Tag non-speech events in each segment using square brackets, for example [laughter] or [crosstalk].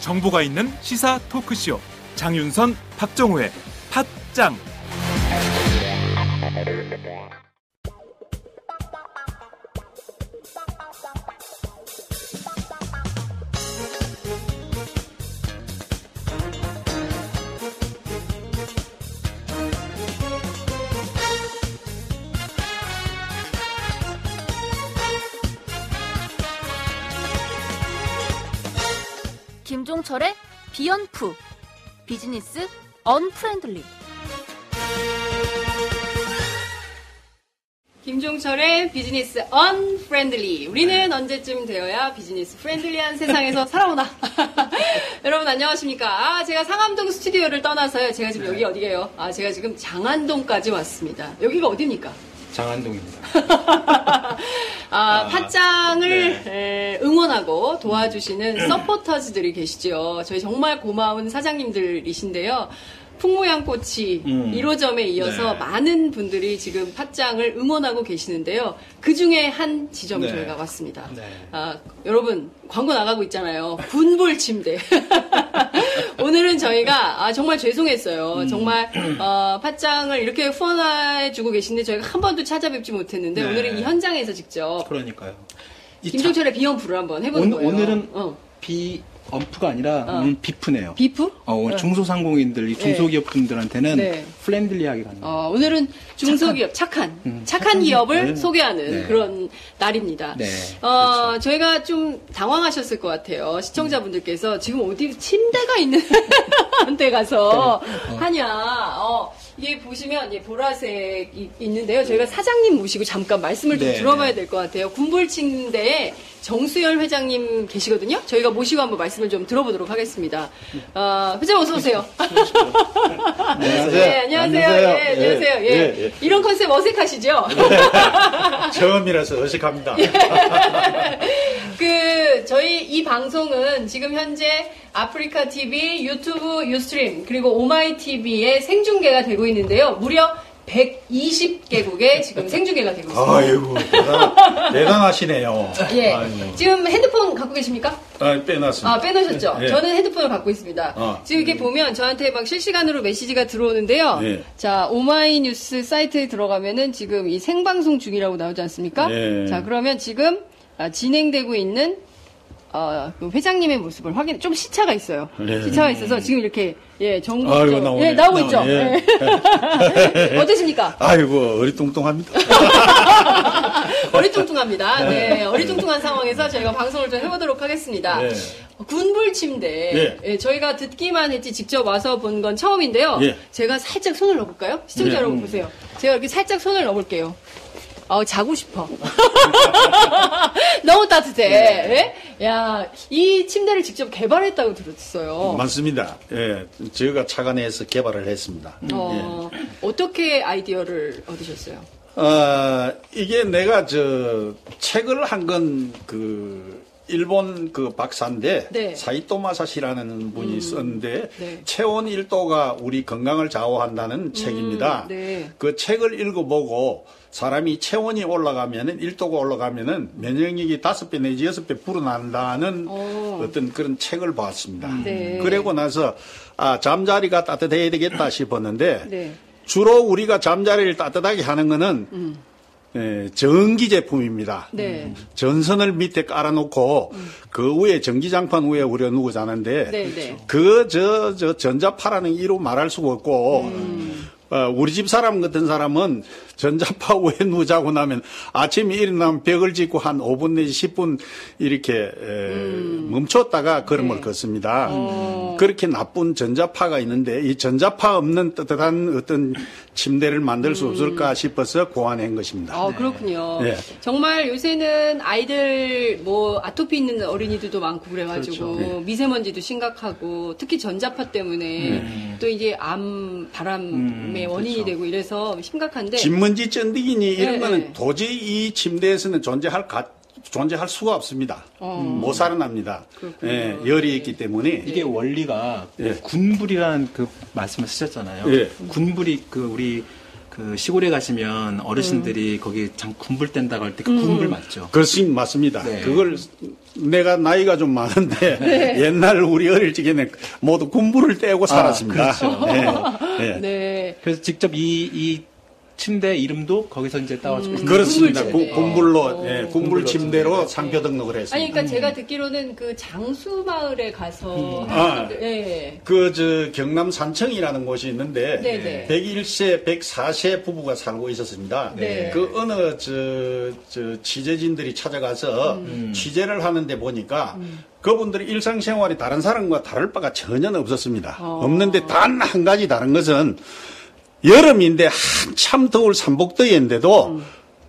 정보가 있는 시사 토크쇼. 장윤선 박정호의 팟짱 비즈니스 unfriendly 김종철의 비즈니스 unfriendly. 우리는 언제쯤 되어야 비즈니스 friendly한 세상에서 살아 [laughs] 보나? [laughs] 여러분 안녕하십니까? 아, 제가 상암동 스튜디오를 떠나서요. 제가 지금 여기 어디게요? 아, 제가 지금 장안동까지 왔습니다. 여기가 어디입니까? 장안동입니다. [laughs] 아, 팟짱을 네. 에, 응원하고 도와주시는 [clears throat] 서포터즈들이 계시죠. 저희 정말 고마운 사장님들이신데요. 풍모양꼬치 음. 1호점에 이어서 네. 많은 분들이 지금 팥장을 응원하고 계시는데요. 그 중에 한 지점 네. 저희가 왔습니다. 네. 아, 여러분 광고 나가고 있잖아요. 군불 침대. [laughs] 오늘은 저희가 아, 정말 죄송했어요. 음. 정말 어, 팥장을 이렇게 후원해주고 계신데 저희가 한 번도 찾아뵙지 못했는데 네. 오늘은 이 현장에서 직접 그러니까요. 이 김종철의 비염프를 한번 해보는 오늘, 거예요. 오늘은 어. 비언프가 아니라 어. 오늘 비프네요. 비프? 어, 오늘 어. 중소상공인들, 이 중소기업분들한테는 네. friendly하게 가는 거예요. 어, 오늘은 중소기업 착한 음, 착한, 착한 기업을 네. 소개하는 네. 그런 날입니다. 네, 어, 그렇죠. 저희가 좀 당황하셨을 것 같아요. 시청자분들께서 지금 어디 침대가 있는 [laughs] 데 가서 네. 하냐. 어, 이게 보시면 예, 보라색이 있는데요. 저희가 사장님 모시고 잠깐 말씀을 좀 네, 들어봐야 네. 될것 같아요. 군불 침대에 정수열 회장님 계시거든요. 저희가 모시고 한번 말씀을 좀 들어보도록 하겠습니다. 어, 회장 어서 오세요. 안녕하세요. 네, 안녕하세요. 예, 안녕하세요. 예. 예, 예. 이런 컨셉 어색하시죠? 처음이라서 어색합니다. 그 저희 이 방송은 지금 현재 아프리카 TV, 유튜브, 유스트림 그리고 오마이 TV에 생중계가 되고 있는데요. 무려 120개국에 지금 생중계가 되고 있습니다. 아이고, 대단, 대단 하시네요. 예. 아이고. 지금 핸드폰 갖고 계십니까? 아, 빼놨습니다. 아, 빼놓으셨죠? 예. 저는 핸드폰을 갖고 있습니다. 어. 지금 이렇게 보면 저한테 막 실시간으로 메시지가 들어오는데요. 예. 자, 오마이뉴스 사이트에 들어가면은 지금 이 생방송 중이라고 나오지 않습니까? 예. 자, 그러면 지금 아, 진행되고 있는 어, 그 회장님의 모습을 확인, 좀 시차가 있어요. 네. 시차가 있어서 지금 이렇게, 예. 아이고, 나오네. 예, 나오고 있죠? 나오네. 예. [laughs] 어떠십니까? 아이고, 어리뚱뚱합니다. [laughs] 어리뚱뚱합니다. 네, 어리뚱뚱한 상황에서 저희가 방송을 좀 해보도록 하겠습니다. 네. 군불 침대. 예. 예, 저희가 듣기만 했지 직접 와서 본 건 처음인데요. 예. 제가 살짝 손을 넣어볼까요? 시청자 네. 여러분 보세요. 제가 이렇게 살짝 손을 넣어볼게요. 어, 자고 싶어. [laughs] 너무 따뜻해. 예? 야, 이 침대를 직접 개발했다고 들었어요. 맞습니다. 예, 저희가 착안해서 개발을 했습니다. 어, 어떻게 아이디어를 얻으셨어요? 어, 이게 내가 저 책을 한 건 그 일본 그 박사인데 네. 사이토 마사시라는 분이 썼는데 네. 체온 1도가 우리 건강을 좌우한다는 책입니다. 네. 그 책을 읽어보고 사람이 체온이 올라가면은 1도가 올라가면은 면역력이 다섯 배 내지 여섯 배 불어난다는 오. 어떤 그런 책을 봤습니다. 네. 그리고 나서 아 잠자리가 따뜻해야 되겠다 싶었는데 네. 주로 우리가 잠자리를 따뜻하게 하는 거는 예, 전기 제품입니다. 네. 전선을 밑에 깔아놓고 그 위에 전기장판 위에 우려 누고 자는데 네, 네. 그저저 전자파라는 이로 말할 수가 없고 음. 어, 우리 집 사람 같은 사람은 전자파 [laughs] 위에 누자고 나면 아침에 일어나면 벽을 짓고 한 5분 내지 10분 이렇게 에, 멈췄다가 걸음을 음. 네. 걷습니다. 어. 그렇게 나쁜 전자파가 있는데 이 전자파 없는 따뜻한 어떤 침대를 만들 수 없을까 싶어서 고안한 것입니다. 아, 그렇군요. 네. 정말 요새는 아이들 뭐 아토피 있는 어린이들도 많고 그래가지고 그렇죠. 네. 미세먼지도 심각하고 특히 전자파 때문에 또 이제 암 바람 의 원인이 그렇죠. 되고 이래서 심각한데 진먼지 쩐디기니 이런 네, 거는 네. 도저히 이 침대에서는 존재할 가, 존재할 수가 없습니다. 어. 못 살아납니다. 예, 열이 있기 때문에 이게 원리가 예. 군불이라는 그 말씀을 쓰셨잖아요. 예. 군불이 그 우리 그 시골에 가시면 어르신들이 거기 장 군불 뗀다고 할 때그 음. 군불 맞죠? 그렇습니다. 맞습니다. 네. 그걸 내가 나이가 좀 많은데 [laughs] 네. 옛날 우리 어릴 적에는 모두 군부를 떼고 살았습니다. 그렇죠. 예, [laughs] 예. 네. 그래서 직접 이, 이 침대 이름도 거기서 이제 따와서 군- 그렇습니다. 어. 예, 군불 군불로 침대로 침대. 상표 등록을 아니, 했습니다. 그러니까 제가 듣기로는 그 장수 마을에 가서 아. 예. 그저 경남 산청이라는 곳이 있는데 네네. 101세, 104세 부부가 살고 있었습니다. 네. 그 어느 저, 저 취재진들이 찾아가서 음. 취재를 하는데 보니까 그분들의 일상생활이 다른 사람과 다를 바가 전혀 없었습니다. 어. 없는데 단 한 가지 다른 것은 여름인데 한참 더울 삼복더위인데도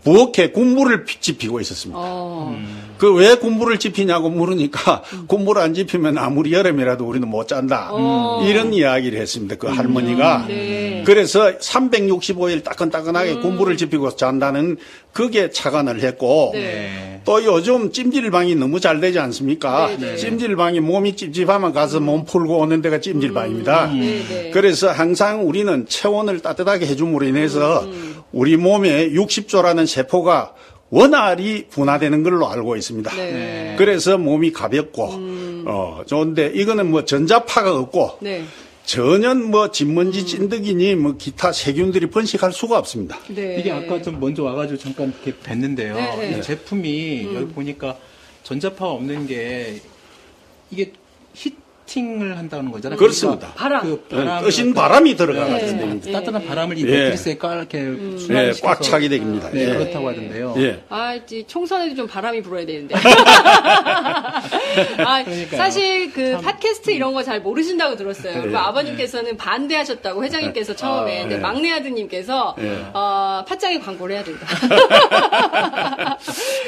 부엌에 군불을 피- 지피고 있었습니다. 음. 어. 그왜 군불을 지피냐고 물으니까 [laughs] 군불 안 지피면 아무리 여름이라도 우리는 못 잔다. 어. 이런 이야기를 했습니다. 그 할머니가. 네. 그래서 365일 따끈따끈하게 군불을 지피고 잔다는 그게 착안을 했고 네. 네. 또 요즘 찜질방이 너무 잘 되지 않습니까? 네, 네. 찜질방이 몸이 찝찝하면 가서 몸 풀고 오는 데가 찜질방입니다. 네, 네. 그래서 항상 우리는 체온을 따뜻하게 해줌으로 인해서 음. 우리 몸에 60조라는 세포가 원활히 분화되는 걸로 알고 있습니다. 네. 그래서 몸이 가볍고 어 좋은데 이거는 뭐 전자파가 없고 네. 전혀 뭐 진먼지 찐득이니 뭐 기타 세균들이 번식할 수가 없습니다. 네. 이게 아까 좀 먼저 와가지고 잠깐 이렇게 뵀는데요. 네, 네. 이 제품이 여기 보니까 전자파가 없는 게 이게 히 팅을 한다는 거잖아요. 그렇습니다. 바람. 그 예, 바람 뜨신 바람이 들어가는 네. 겁니다. 따뜻한 바람을 이 예. 매트리스에 까 이렇게 음. 예, 순환시켜서 꽉 차게 됩니다. 네, 예. 그렇다고 하던데요. 예. 아, 이 총선에도 좀 바람이 불어야 되는데. [laughs] 아, 그러니까요. 사실 그 팟캐스트 이런 거 잘 모르신다고 들었어요. 그리고 네. 아버님께서는 반대하셨다고 회장님께서 처음에 아, 네. 막내 아드님께서 네. 어, 팟짱에 광고를 해야 된다. [laughs]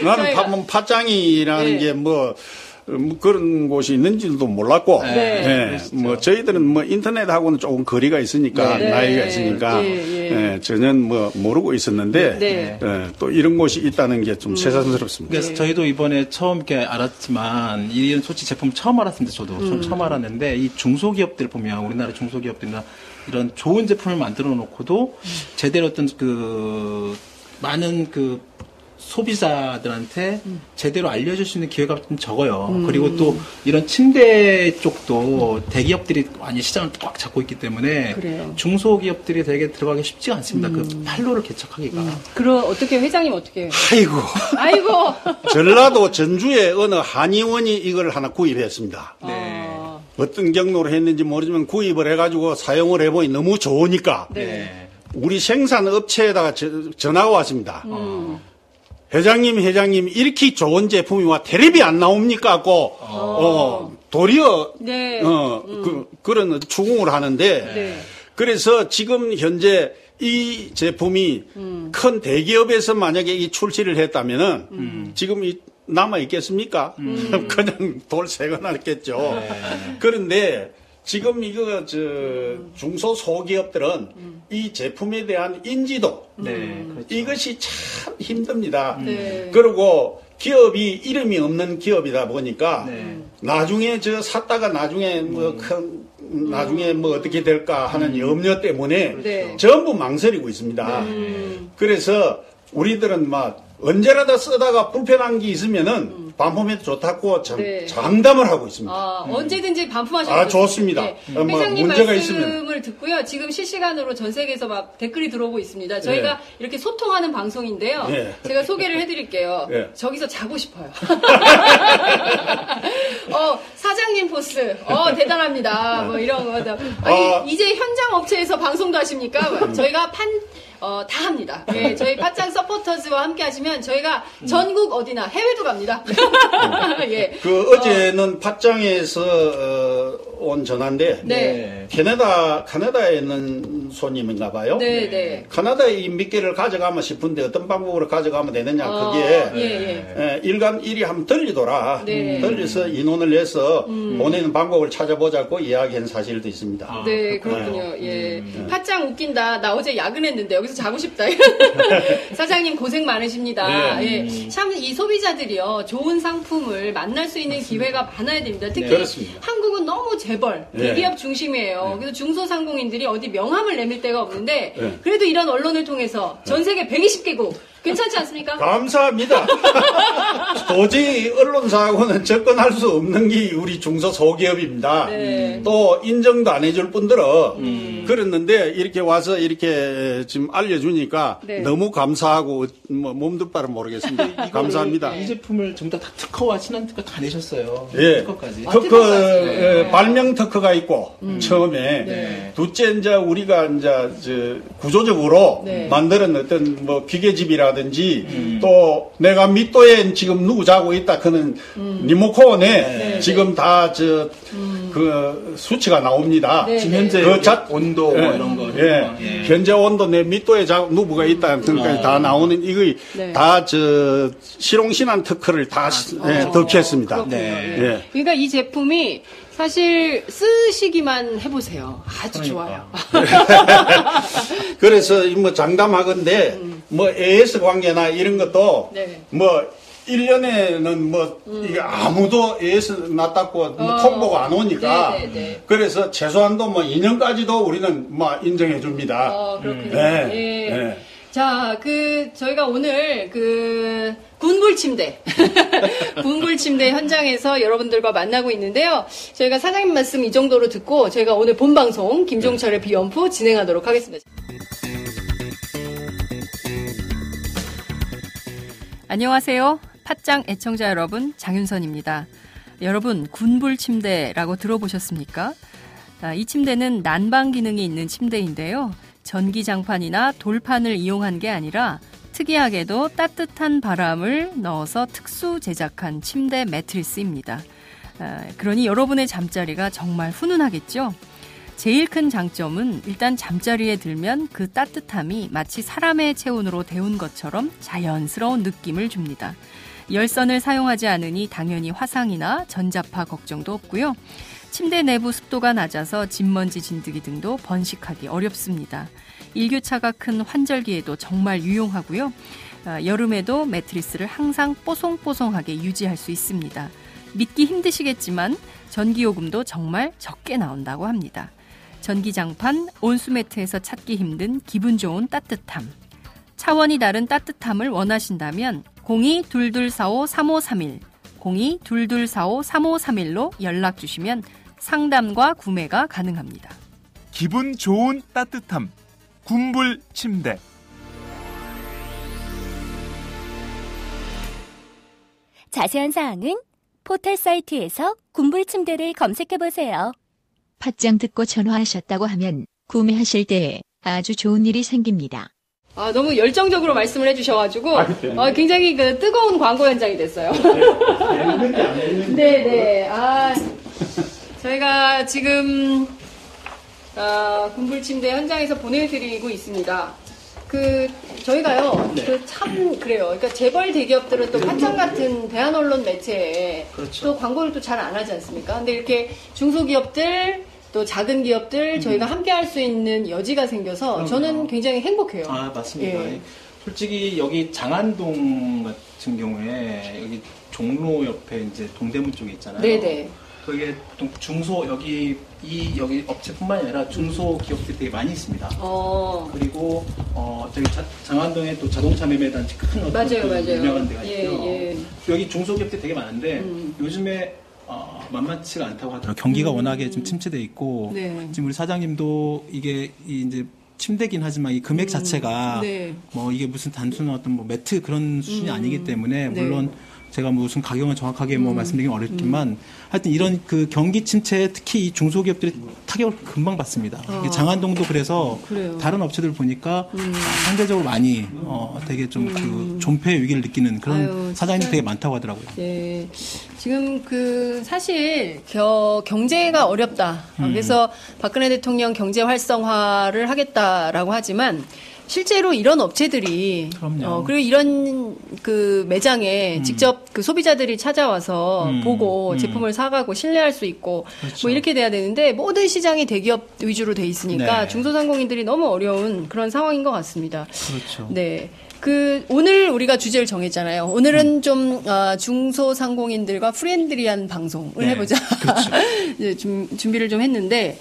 나는 저희가- 파, 뭐 파장이라는 네. 게 뭐, 뭐 그런 곳이 있는지도 몰랐고, 네. 예, 그렇죠. 뭐 저희들은 뭐 인터넷하고는 조금 거리가 있으니까 네. 나이가 네. 있으니까 예, 예. 예, 전혀 뭐 모르고 있었는데 네. 예, 또 이런 곳이 있다는 게좀 새삼스럽습니다. 그래서 네. 저희도 이번에 처음 이렇게 알았지만 이런 솔직히 제품 처음 알았습니다. 저도 음. 처음 알았는데 이 중소기업들 보면 우리나라 중소기업들이나 이런 좋은 제품을 만들어 놓고도 제대로 어떤 그 많은 그 소비자들한테 제대로 알려줄 수 있는 기회가 좀 적어요. 그리고 또 이런 침대 쪽도 대기업들이 많이 시장을 꽉 잡고 있기 때문에 그래요. 중소기업들이 되게 들어가기 쉽지가 않습니다. 그 팔로를 개척하기가. 그럼 어떻게 회장님 어떻게? 아이고, 아이고. [laughs] 전라도 전주에 어느 한의원이 이걸 하나 구입했습니다. 네. 어, 어떤 경로로 했는지 모르지만 구입을 해가지고 사용을 해보니 너무 좋으니까 네. 우리 생산 업체에다가 저- 전화가 왔습니다. 음. 회장님, 회장님, 이렇게 좋은 제품이 와 텔레비 안 나옵니까? 고, 어, 도리어, 네. 어, 그, 그런 추궁을 하는데, 네. 그래서 지금 현재 이 제품이 음. 큰 대기업에서 만약에 이 출시를 했다면은, 음. 지금 이 남아 있겠습니까? [laughs] 그냥 돌 새거 났겠죠. 그런데 지금 이거 저 중소 소기업들은 이 제품에 대한 인지도 네. 그렇죠. 이것이 참 힘듭니다. 네. 그리고 기업이 이름이 없는 기업이다 보니까 네. 나중에 저 샀다가 나중에 뭐큰 나중에 뭐 어떻게 될까 하는 염려 때문에 네. 전부 망설이고 있습니다. 그래서 우리들은 막 언제라도 쓰다가 불편한 게 있으면은 반품해도 좋다고 장, 네. 장담을 하고 있습니다. 아, 언제든지 반품하셔도 아, 좋습니다. 네. 어, 뭐 회장님 문제가 말씀을 있으면. 듣고요. 지금 실시간으로 전 세계에서 막 댓글이 들어오고 있습니다. 저희가 이렇게 소통하는 방송인데요. 네. 제가 소개를 해드릴게요. 네. 저기서 자고 싶어요. [laughs] 어, 사장님 포스. 어, 대단합니다. 뭐 이런 거. 아니, 아. 이제 현장 업체에서 방송도 하십니까? 저희가 판, 어, 다 합니다. 예, 저희 파짱 서포터즈와 함께 하시면 저희가 전국 어디나 해외도 갑니다. [laughs] 예. 그 어제는 팟장에서 어, 온 전화인데 네. 캐나다 카나다에 있는 손님인가 봐요. 네, 네. 카나다에 이 미끼를 가져가면 싶은데 어떤 방법으로 가져가면 되느냐 아, 그게 예, 예. 에, 일간 일이 한번 들리더라. 네. 음. 들려서 인원을 내서 보내는 방법을 찾아보자고 이야기한 사실도 있습니다. 아, 네. 그렇군요. 예. 음. 팥짱 웃긴다. 나 어제 야근했는데 여기서 자고 싶다. [laughs] 사장님 고생 많으십니다. 네. 예. 참이 소비자들이요. 좋은 상품을 만날 수 있는 기회가 많아야 됩니다. 특히 네. 한국은 너무 재벌, 네. 대기업 중심이에요. 그래서 중소상공인들이 어디 명함을 내밀 데가 없는데 네. 그래도 이런 언론을 통해서 전 세계 120개국 괜찮지 않습니까? 감사합니다. [laughs] 도저히 언론사하고는 접근할 수 없는 게 우리 중소 소기업입니다. 네. 또 인정도 안 해줄 분들은 그랬는데 이렇게 와서 이렇게 지금 알려주니까 네. 너무 감사하고 뭐 몸둘 바를 모르겠습니다. [laughs] 감사합니다. 이 제품을 전부 다 특허와 친한 특허 다 내셨어요. 예. 특허까지. 아, 특허. 예, 발명 특허가 있고, 음. 처음에. 네. 둘째, 이제 우리가 이제, 저, 구조적으로 네. 만드는 어떤 뭐 기계집이라 든지, 음. 또 내가 밑도에 지금 누구 자고 있다, 그는 리모컨에 네. 지금 다 저, 그 수치가 나옵니다. 네. 지금 현재 그 자- 온도 뭐 예, 이런 거. 예. 예. 현재 온도 내 밑도에 자, 누구가 있다. 그러니까 다 나오는 이거 네. 다저 실용신한 특허를 다 시- 예, 덕했습니다. 그렇군요. 네. 예. 예. 그러니까 이 제품이 사실 쓰시기만 해보세요. 아주 그러니까. 좋아요. [laughs] 그래서 이뭐 장담하건데 뭐 AS 관계나 이런 것도 네. 뭐 1년에는 뭐 이게 아무도 AS 낫다고 뭐 어. 통보가 안 오니까 네, 네, 네. 그래서 최소한도 뭐 2년까지도 우리는 뭐 인정해 줍니다. 어, 그렇군요. 네. 예. 네. 자, 그, 저희가 오늘 그, 군불 침대. [laughs] 군불 침대 현장에서 여러분들과 만나고 있는데요. 저희가 사장님 말씀 이 정도로 듣고 저희가 오늘 본 방송 김종철의 비연프 진행하도록 하겠습니다. 안녕하세요. 팟짱 애청자 여러분, 장윤선입니다. 여러분, 군불 침대라고 들어보셨습니까? 아, 이 침대는 난방 기능이 있는 침대인데요. 전기장판이나 돌판을 이용한 게 아니라 특이하게도 따뜻한 바람을 넣어서 특수 제작한 침대 매트리스입니다. 아, 그러니 여러분의 잠자리가 정말 훈훈하겠죠? 제일 큰 장점은 일단 잠자리에 들면 그 따뜻함이 마치 사람의 체온으로 데운 것처럼 자연스러운 느낌을 줍니다. 열선을 사용하지 않으니 당연히 화상이나 전자파 걱정도 없고요. 침대 내부 습도가 낮아서 진먼지 진드기 등도 번식하기 어렵습니다. 일교차가 큰 환절기에도 정말 유용하고요. 아, 여름에도 매트리스를 항상 뽀송뽀송하게 유지할 수 있습니다. 믿기 힘드시겠지만 전기요금도 정말 적게 나온다고 합니다. 전기장판, 온수매트에서 찾기 힘든 기분 좋은 따뜻함. 차원이 다른 따뜻함을 원하신다면 02-2245-3531, 02-2245-3531로 연락 주시면 상담과 구매가 가능합니다. 기분 좋은 따뜻함. 군불 침대. 자세한 사항은 포털 사이트에서 군불 침대를 검색해 보세요. 팟짱 듣고 전화하셨다고 하면 구매하실 때 아주 좋은 일이 생깁니다. 아, 너무 열정적으로 말씀을 해주셔가지고, 어, 굉장히 그 뜨거운 광고 현장이 됐어요. 네 네. 아, 저희가 지금, 아, 군불침대 현장에서 보내드리고 있습니다. 그, 저희가요, 그 참, 그래요. 그러니까 재벌 대기업들은 또 화장 같은 대한 언론 매체에 그렇죠. 또 광고를 또 잘 안 하지 않습니까? 근데 이렇게 중소기업들, 또 작은 기업들 저희가 함께 할 수 있는 여지가 생겨서 그럼요. 저는 굉장히 행복해요. 아, 맞습니다. 예. 솔직히 여기 장안동 같은 경우에 여기 종로 옆에 이제 동대문 쪽에 있잖아요. 네네. 그게 보통 중소 여기 이 여기 업체뿐만 아니라 중소 기업들이 되게 많이 있습니다. 어, 그리고 어 저기 자- 장안동에 또 자동차 매매 단지 큰 어떤 맞아요, 그 맞아요. 유명한 데가 예, 있고요. 예. 여기 중소 기업들이 되게 많은데 음. 요즘에 어, 만만치가 않다고 하더라고요. 경기가 워낙에 좀 침체돼 있고 네. 지금 우리 사장님도 이게 이 이제 침대긴 하지만 이 금액 자체가 네. 뭐 이게 무슨 단순한 어떤 뭐 매트 그런 수준이 음. 아니기 때문에 네. 물론 제가 무슨 가격은 정확하게 음. 뭐 말씀드리긴 어렵지만 하여튼 이런 그 경기 침체에 특히 이 중소기업들이 타격을 금방 받습니다. 이게 장안동도 그래서 어. 그래요. 음. 다른 업체들 보니까 상대적으로 많이 어 되게 좀 그 존폐 위기를 느끼는 그런 아유, 사장님이. 되게 많다고 하더라고요. 네. 지금 그 사실 겨, 경제가 어렵다. 음. 그래서 박근혜 대통령 경제 활성화를 하겠다라고 하지만 실제로 이런 업체들이 그럼요. 어, 그리고 이런 그 매장에 직접 그 소비자들이 찾아와서 음. 보고 음. 제품을 사가고 신뢰할 수 있고 그렇죠. 뭐 이렇게 돼야 되는데 모든 시장이 대기업 위주로 돼 있으니까 네. 중소상공인들이 너무 어려운 그런 상황인 것 같습니다. 그렇죠. 네. 그 오늘 우리가 주제를 정했잖아요. 오늘은 음. 좀 아, 중소상공인들과 friendly한 방송을 네, 해보자. 그렇죠. [laughs] 이제 좀 준비를 좀 했는데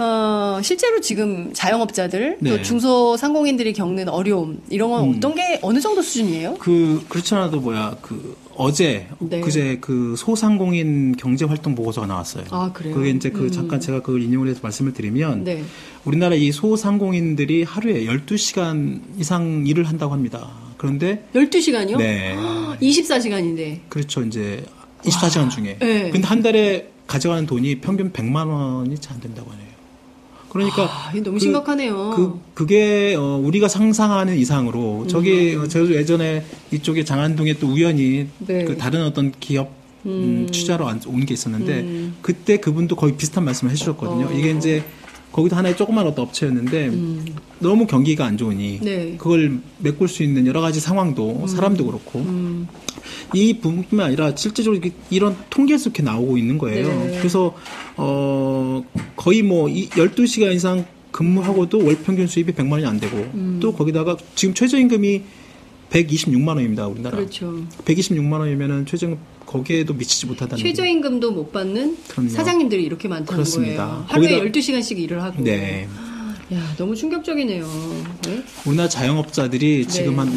어, 실제로 지금 자영업자들 또 네. 중소상공인들이 겪는 어려움 이런 건 음. 어떤 게 어느 정도 수준이에요? 그 그렇지 않아도 뭐야 그 어제 네. 그제 그 소상공인 경제 활동 보고서가 나왔어요. 아, 그래요? 그게 이제 그 잠깐 제가 그걸 인용을 해서 말씀을 드리면 네. 우리나라 이 소상공인들이 하루에 12시간 이상 일을 한다고 합니다. 그런데 12시간이요? 네. 24시간인데. 그렇죠. 이제 24시간 중에. 네. 근데 한 달에 가져가는 돈이 평균 100만 원이 채안 된다고 하네요. 그러니까 아, 너무 그- 심각하네요. 그 그게 어, 우리가 상상하는 이상으로 저기 음. 어, 제가 예전에 이쪽에 장안동에 또 우연히 네. 그 다른 어떤 기업 음, 취재하러 온게 있었는데 음. 그때 그분도 거의 비슷한 말씀을 해주셨거든요. 어. 음. 이게 이제 거기도 하나의 조그만 어떤 업체였는데 너무 경기가 안 좋으니 네. 그걸 메꿀 수 있는 여러 가지 상황도 사람도 그렇고 음. 이 부분뿐만 아니라 실제적으로 이런 통계에서 이렇게 나오고 있는 거예요. 네. 그래서 어 거의 뭐이 12시간 이상 근무하고도 월 평균 수입이 100만 원이 안 되고 음. 또 거기다가 지금 최저임금이 126만 원입니다, 우리나라. 그렇죠. 126만 원이면은 최저임금 거기에도 미치지 못하다는 최저임금도 못 받는 그럼요. 사장님들이 이렇게 많다는 그렇습니다. 거예요. 하루에 거기다- 12시간씩 일을 하고. 네. 야, 너무 충격적이네요. 네? 우리나라 자영업자들이 지금 네. 한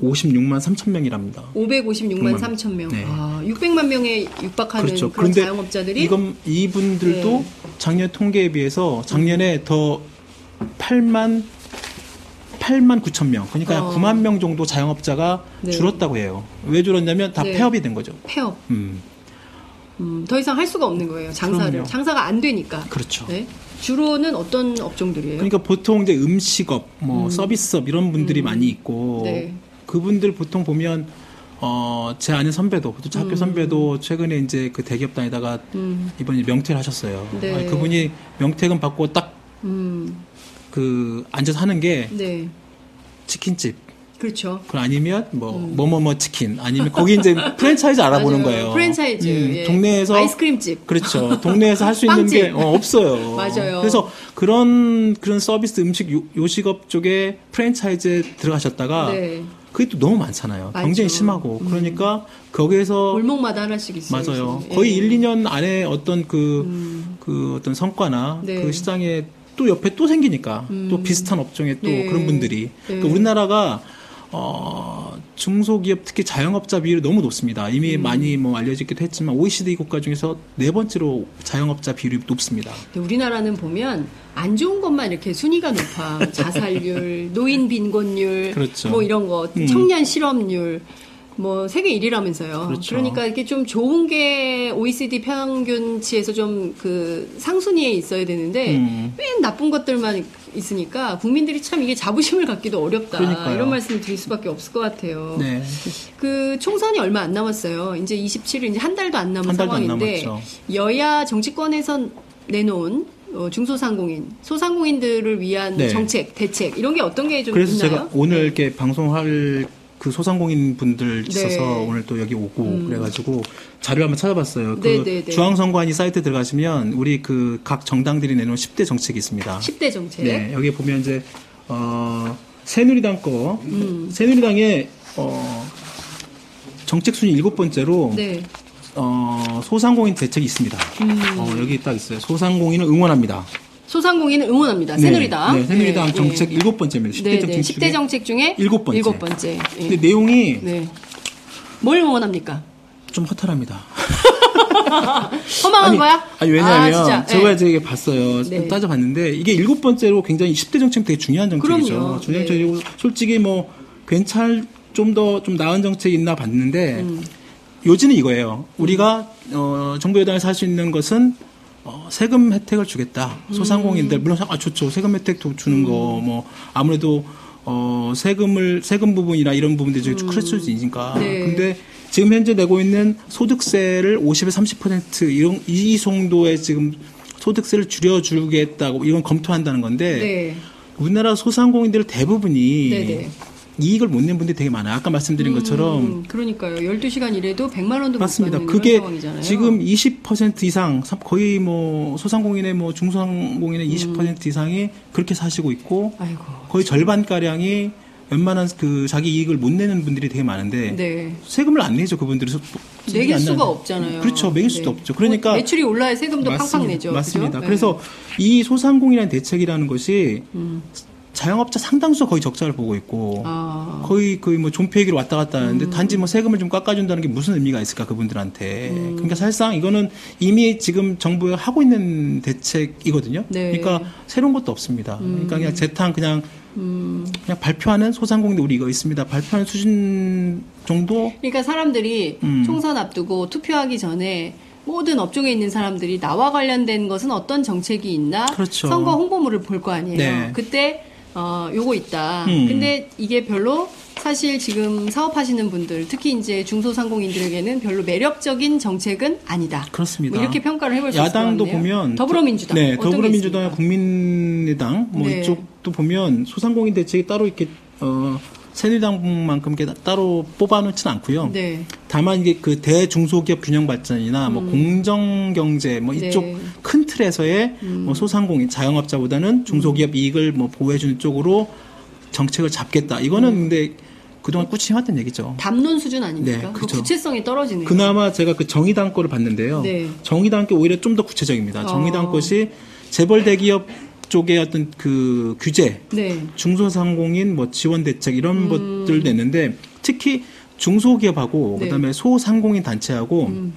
556만 3천 명이랍니다. 556만 6만 3천 명. 네. 아, 600만 명에 육박하는 그렇죠. 그런 자영업자들이 이건 이분들도 네. 작년 통계에 비해서 작년에 더 8만 8만 9천 명. 그러니까 어. 9만 명 정도 자영업자가 네. 줄었다고 해요. 왜 줄었냐면 다 네. 폐업이 된 거죠. 폐업. 음. 음, 더 이상 할 수가 없는 거예요. 장사를. 그럼요. 장사가 안 되니까. 그렇죠. 네? 주로는 어떤 업종들이에요? 그러니까 보통 이제 음식업, 뭐 서비스업 이런 분들이 많이 있고 음. 네. 그분들 보통 보면 어, 제 아는 선배도, 또 학교 선배도 최근에 이제 그 대기업 다니다가 음, 이번에 명퇴를 하셨어요. 네. 아니, 그분이 명퇴금 받고 딱 음, 그 앉아서 하는 게 네. 치킨집. 그렇죠. 그 아니면 뭐 뭐뭐뭐 치킨 아니면 거기 이제 [laughs] 프랜차이즈 알아보는. 거예요. 프랜차이즈. 음, 예. 동네에서 아이스크림집. 그렇죠. 동네에서 할 수 있는. 게 어, 없어요. [laughs] 맞아요. 그래서 그런 그런 서비스 음식 요, 요식업 쪽에 프랜차이즈에 들어가셨다가 네. 그게 또 너무 많잖아요. 맞죠. 경쟁이 심하고 그러니까 거기에서 골목마다 하나씩 있어요. 맞아요. 지금. 거의 예. 1, 2년 안에 어떤 그, 그 어떤 성과나 네. 그 시장에 또 옆에 또 생기니까 또 비슷한 업종에 또 네. 그런 분들이. 네. 그러니까 우리나라가 어, 중소기업 특히 자영업자 비율이 너무 높습니다. 음. 이미 많이 뭐 알려지기도 했지만 OECD 국가 중에서 네 번째로 자영업자 비율이 높습니다. 우리나라는 보면 안 좋은 것만 이렇게 순위가 높아. 자살률, [laughs] 노인 빈곤율, 그렇죠. 뭐 이런 거, 음. 청년 실업률. 뭐 세계 1위라면서요. 그렇죠. 러니까 이게 좀 좋은 게 OECD 평균치에서 좀 그 상순위에 있어야 되는데 음. 맨 나쁜 것들만 있으니까 국민들이 참 이게 자부심을 갖기도 어렵다. 그러니까요. 이런 말씀을 드릴 수밖에 없을 것 같아요. 네. 그 총선이 얼마 안 남았어요. 이제 27일 이제 한 달도 안 남은 한 달도 안 상황인데 남았죠. 여야 정치권에서 내놓은 어, 중소상공인, 소상공인들을 위한 네. 정책, 대책 이런 게 어떤 게좀 그래서 있나요? 제가 오늘 이렇게 방송할 그 소상공인 분들 있어서 네. 오늘 또 여기 오고 그래가지고 자료를 한번 찾아봤어요. 그 네, 네, 네. 중앙선관위 사이트 들어가시면 우리 그 각 정당들이 내놓은 10대 정책이 있습니다. 10대 정책. 네, 여기 보면 이제 어 새누리당 거 음. 새누리당의 어 정책 순위 일곱 번째로 네. 어 소상공인 대책이 있습니다. 음. 어 여기 딱 있어요. 소상공인을 응원합니다. 소상공인을 응원합니다. 네, 새누리당. 네, 새누리당 네, 정책 네. 일곱 번째입니다. 10대 네, 정책 네. 중에 10대 정책 중에 일곱 번째. 일곱 번째. 예. 근데 내용이 네. 뭘 응원합니까? 좀 허탈합니다. [laughs] 허망한 거야? 아니 왜냐하면 아. 제가 네. 이제 이게 봤어요. 네. 따져봤는데 이게 일곱 번째로 굉장히 10대 정책 되게 중요한 정책이죠. 중요한 네. 정책이고 솔직히 뭐 괜찮을 좀더 좀 나은 정책이 있나 봤는데 음. 요지는 이거예요. 우리가 어, 정부 여당에서 할 수 있는 것은 어, 세금 혜택을 주겠다. 소상공인들 물론 아 좋죠. 세금 혜택도 주는 거 뭐 아무래도 어, 세금을 세금 부분이나 이런 부분들이 수도 있으니까. 네. 근데 지금 현재 내고 있는 소득세를 50에서 30% 이런 이 정도의 지금 소득세를 줄여주겠다고 이건 검토한다는 건데 네. 우리나라 소상공인들 대부분이 네네. 이익을 못 낸 분들이 되게 많아요. 아까 말씀드린 것처럼 음, 그러니까요. 12시간 일해도 100만 원도 맞습니다. 못 받는 그게 상황이잖아요. 지금 20% 이상, 삼- 거의 뭐 소상공인의 뭐 중소상공인의 20% 이상이 그렇게 사시고 있고 아이고. 거의 절반 가량이 웬만한 그 자기 이익을 못 내는 분들이 되게 많은데 네. 세금을 안 내죠 그분들이 안 수가 나는- 없잖아요. 그렇죠, 매길 수도 네. 없죠. 그러니까 뭐 매출이 올라야 세금도 팡팡 맞습니다. 내죠. 맞습니다. 그죠? 네. 그래서 이 소상공인이라는 대책이라는 것이 음. 자영업자 상당수가 거의 적자를 보고 있고 아. 거의 거의 뭐 존폐기로 왔다 갔다 음. 하는데 단지 뭐 세금을 좀 깎아준다는 게 무슨 의미가 있을까 그분들한테 음. 그러니까 사실상 이거는 이미 지금 정부가 하고 있는 대책이거든요. 네. 음. 그러니까 새로운 것도 없습니다. 그러니까 그냥 재탕 그냥 그냥 발표하는 소상공인들 우리 이거 있습니다. 발표하는 수준 정도 그러니까 사람들이 음. 총선 앞두고 투표하기 전에 모든 업종에 있는 사람들이 나와 관련된 것은 어떤 정책이 있나 그렇죠. 선거 홍보물을 볼 거 아니에요. 네. 그때 어 요거 있다. 음. 근데 이게 별로 사실 지금 사업하시는 분들 특히 이제 중소상공인들에게는 별로 매력적인 정책은 아니다. 그렇습니다. 뭐 이렇게 평가를 해볼 수 있을 것 야당도 같네요. 보면 더불어민주당 네, 더불어민주당? 국민의당 뭐 네. 이쪽도 보면 소상공인 대책이 따로 이렇게 어 새누리당만큼 따로 뽑아놓지는 않고요. 네. 다만 이게 그 대중소기업 균형 발전이나 뭐 공정 경제 뭐 이쪽 음. 네. 음. 큰 틀에서의 뭐 소상공인 자영업자보다는 중소기업 이익을 뭐 보호해주는 쪽으로 정책을 잡겠다. 이거는 음. 근데 그동안 꾸준히 해왔던 얘기죠. 담론 수준 아닙니까? 네, 그 그죠. 구체성이 떨어지는 그나마 제가 그 정의당 거를 봤는데요. 네. 정의당 게 오히려 좀 더 구체적입니다. 정의당 어. 것이 재벌 대기업 쪽의 어떤 그 규제, 네. 중소상공인 뭐 지원 대책 이런 것들 냈는데 특히 중소기업하고 네. 그다음에 소상공인 단체하고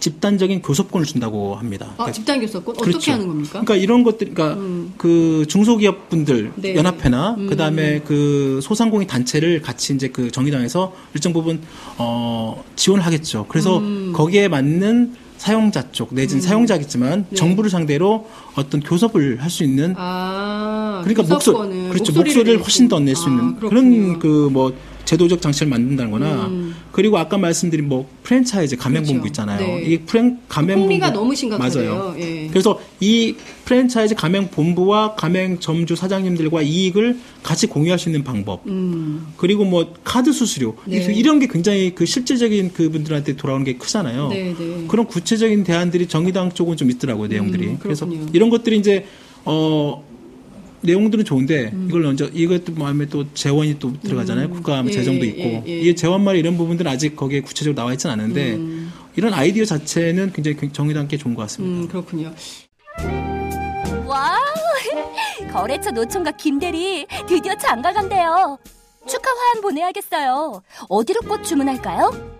집단적인 교섭권을 준다고 합니다. 아, 그러니까 집단 교섭권 어떻게 그렇죠. 하는 겁니까? 그러니까 이런 것들, 그러니까 그 중소기업 분들 네. 연합회나 그다음에 그 소상공인 단체를 같이 이제 그 정의당에서 일정 부분 어 지원을 하겠죠. 그래서 음. 거기에 맞는 사용자 쪽 내지는 사용자겠지만 네. 정부를 상대로 어떤 교섭을 할 수 있는 아, 그러니까 목소 그렇죠 목소리를. 훨씬 더 낼수 아, 있는 그렇군요. 그런 그 뭐 제도적 장치를 만든다거나 음. 그리고 아까 말씀드린 뭐 프랜차이즈 가맹본부 그렇죠. 있잖아요. 네. 이 프랜 가맹본부 폭리가 너무 심각하대요. 맞아요. 예. 그래서 이 프랜차이즈 가맹본부와 가맹점주 사장님들과 이익을 같이 공유할 수 있는 방법. 음. 그리고 뭐 카드 수수료 네. 이런 게 굉장히 그 실질적인 그분들한테 돌아오는 게 크잖아요. 네, 네. 그런 구체적인 대안들이 정의당 쪽은 좀 있더라고요 내용들이. 음, 그래서. 이런 것들이 이제 어 내용들은 좋은데 음. 이걸 먼저 이것도 마련에 또 재원이 또 들어가잖아요. 국가 예, 재정도 예, 있고 예, 예. 이 재원 마련 이런 부분들은 아직 거기에 구체적으로 나와 있지는 않은데 이런 아이디어 자체는 굉장히 정의당 게 좋은 것 같습니다. 음, 그렇군요. 와우! [laughs] 거래처 노총각 김대리 드디어 장가 간대요. 축하 화환 보내야겠어요. 어디로 꽃 주문할까요?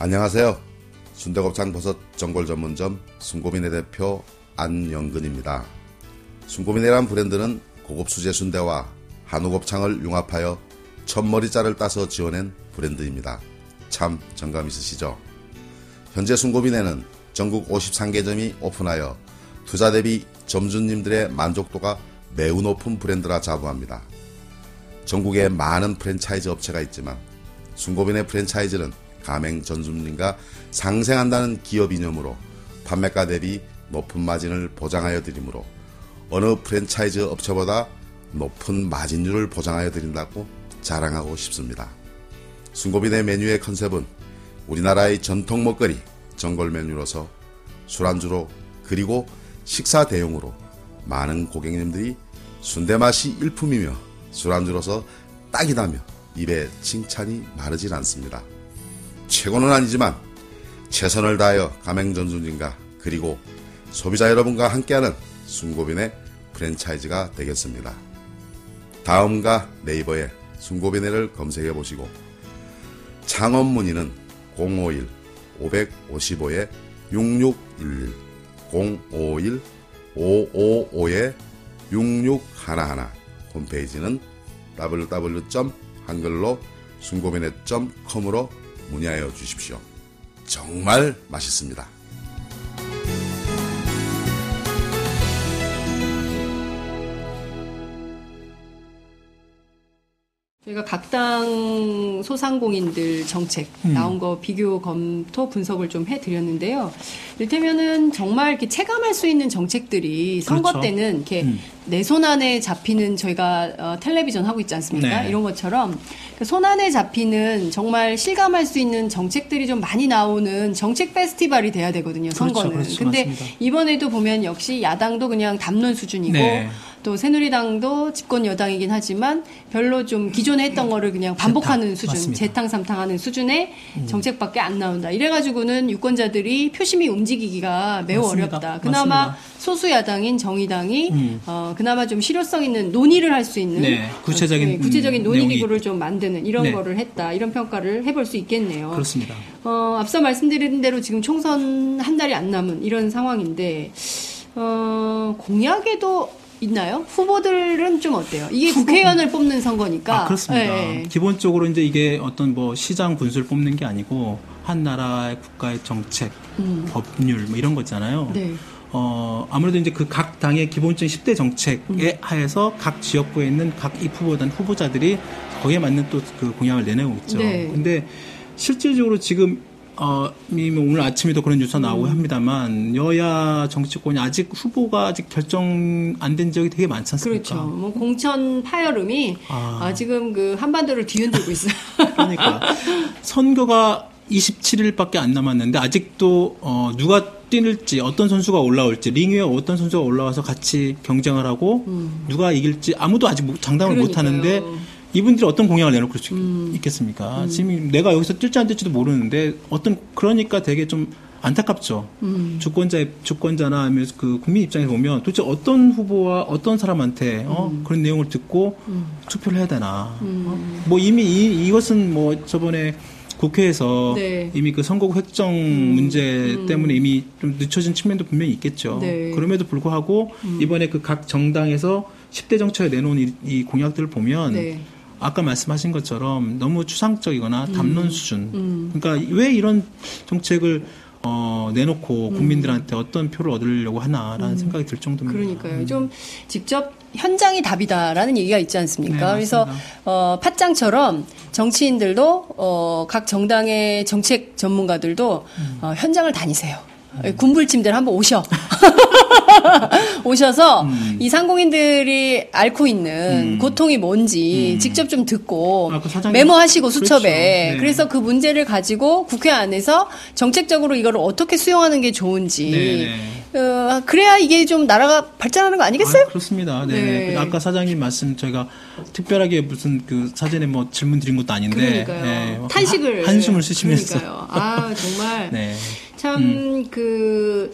안녕하세요. 순대곱창 버섯 전골 전문점 순고민의 대표 안영근입니다. 순고민이란 브랜드는 고급 수제 순대와 한우 곱창을 융합하여 첫머리자를 따서 지어낸 브랜드입니다. 참 정감 있으시죠? 현재 순고민에는 전국 53개점이 오픈하여 투자 대비 점주님들의 만족도가 매우 높은 브랜드라 자부합니다. 전국에 많은 프랜차이즈 업체가 있지만 순고빈의 프랜차이즈는 가맹 전수님과 상생한다는 기업 이념으로 판매가 대비 높은 마진을 보장하여 드리므로 어느 프랜차이즈 업체보다 높은 마진율을 보장하여 드린다고 자랑하고 싶습니다. 순고빈의 메뉴의 컨셉은 우리나라의 전통 먹거리 전골 메뉴로서 술안주로 그리고 식사 대용으로 많은 고객님들이 순대 맛이 일품이며 술안주로서 딱이다며 입에 칭찬이 마르질 않습니다. 최고는 아니지만 최선을 다하여 가맹전순진과 그리고 소비자 여러분과 함께하는 순고빈의 프랜차이즈가 되겠습니다. 다음과 네이버에 순고빈회를 검색해 보시고 창업 문의는 051 555에 6611 051 555에 6611 홈페이지는 www.한글로 순고빈회.com으로 문의하여 주십시오. 정말 맛있습니다. 저희가 각당 소상공인들 정책 음. 나온 거 비교 검토 분석을 좀 해드렸는데요. 이를테면은 정말 이렇게 체감할 수 있는 정책들이 선거 그렇죠. 때는 이렇게 음. 내손 안에 잡히는 저희가 어, 텔레비전 하고 있지 않습니까? 네. 이런 것처럼 그손 안에 잡히는 정말 실감할 수 있는 정책들이 좀 많이 나오는 정책 페스티벌이 돼야 되거든요. 선거는. 그렇죠. 근데 맞습니다. 이번에도 보면 역시 야당도 그냥 담론 수준이고 네. 또 새누리당도 집권 여당이긴 하지만 별로 좀 기존에 했던 거를 그냥 반복하는 수준, 맞습니다. 재탕 삼탕하는 수준의 정책밖에 안 나온다. 이래가지고는 유권자들이 표심이 움직이기가 매우 맞습니다. 어렵다. 그나마 맞습니다. 소수 야당인 정의당이 음. 어, 그나마 좀 실효성 있는 논의를 할 수 있는 네, 구체적인, 어, 구체적인 음, 논의 내용이 기구를 좀 만드는 이런 네. 거를 했다. 이런 평가를 해볼 수 있겠네요. 그렇습니다. 어, 앞서 말씀드린 대로 지금 총선 한 달이 안 남은 이런 상황인데, 어, 공약에도 있나요? 후보들은 좀 어때요? 이게 국회의원을 뽑는 선거니까. 아, 그렇습니다. 예, 예. 기본적으로 이제 이게 어떤 뭐 시장 분수를 뽑는 게 아니고 한 나라의 국가의 정책, 음. 법률 뭐 이런 거잖아요. 네. 어, 아무래도 이제 그 각 당의 기본적인 10대 정책에 음. 하에서 각 지역구에 있는 각이 후보단 후보자들이 거기에 맞는 또 그 공약을 내내고 있죠. 네. 근데 실질적으로 지금 어, 이미 뭐 오늘 아침에도 그런 뉴스가 나오고 음. 합니다만 여야 정치권이 아직 후보가 아직 결정 안된 지역이 되게 많지 않습니까? 그렇죠. 뭐 공천 파열음이 아. 아, 지금 그 한반도를 뒤흔들고 있어요. [laughs] 그러니까 선거가 27일밖에 안 남았는데 아직도 어, 누가 뛰는지 어떤 선수가 올라올지 링 위에 어떤 선수가 올라와서 같이 경쟁을 하고 누가 이길지 아무도 아직 못- 장담을 못 음. 하는데 이분들이 어떤 공약을 내놓을 수 음. 있겠습니까? 지금 내가 여기서 뛸지 안 뛸지도 모르는데 어떤 그러니까 되게 좀 안타깝죠. 음. 주권자 주권자나 아니면 그 국민 입장에서 보면 도대체 어떤 후보와 어떤 사람한테 어? 음. 그런 내용을 듣고 투표를 해야 되나? 어? 뭐 이미 이, 이것은 뭐 저번에 국회에서 네. 이미 그 선거구 획정 문제 때문에 이미 좀 늦춰진 측면도 분명히 있겠죠. 네. 그럼에도 불구하고 이번에 그 각 정당에서 10대 정책에 내놓은 이, 이 공약들을 보면 네. 아까 말씀하신 것처럼 너무 추상적이거나 음. 담론 수준. 그러니까 왜 이런 정책을 어, 내놓고 국민들한테 어떤 표를 얻으려고 하나라는 생각이 들 정도입니다. 음. 그러니까요. 좀 직접 현장이 답이다라는 얘기가 있지 않습니까? 네, 그래서. 어, 팟짱처럼 정치인들도 어, 각 정당의 정책 전문가들도 음. 어, 현장을 다니세요. 군불침들 한번 오셔. [laughs] 오셔서 음. 이 상공인들이 앓고 있는 고통이 뭔지 직접 좀 듣고 아, 그 메모하시고 수첩에 그렇죠. 네. 그래서 그 문제를 가지고 국회 안에서 정책적으로 이거를 어떻게 수용하는 게 좋은지 네네. 어, 그래야 이게 좀 나라가 발전하는 거 아니겠어요? 아, 그렇습니다. 네. 네. 그 아까 사장님 말씀 저희가 특별하게 무슨 그 사전에 뭐 질문 드린 것도 아닌데. 네, 뭐 탄식을 한, 한숨을 그러니까요. 아 정말 [laughs] 네. 참그왜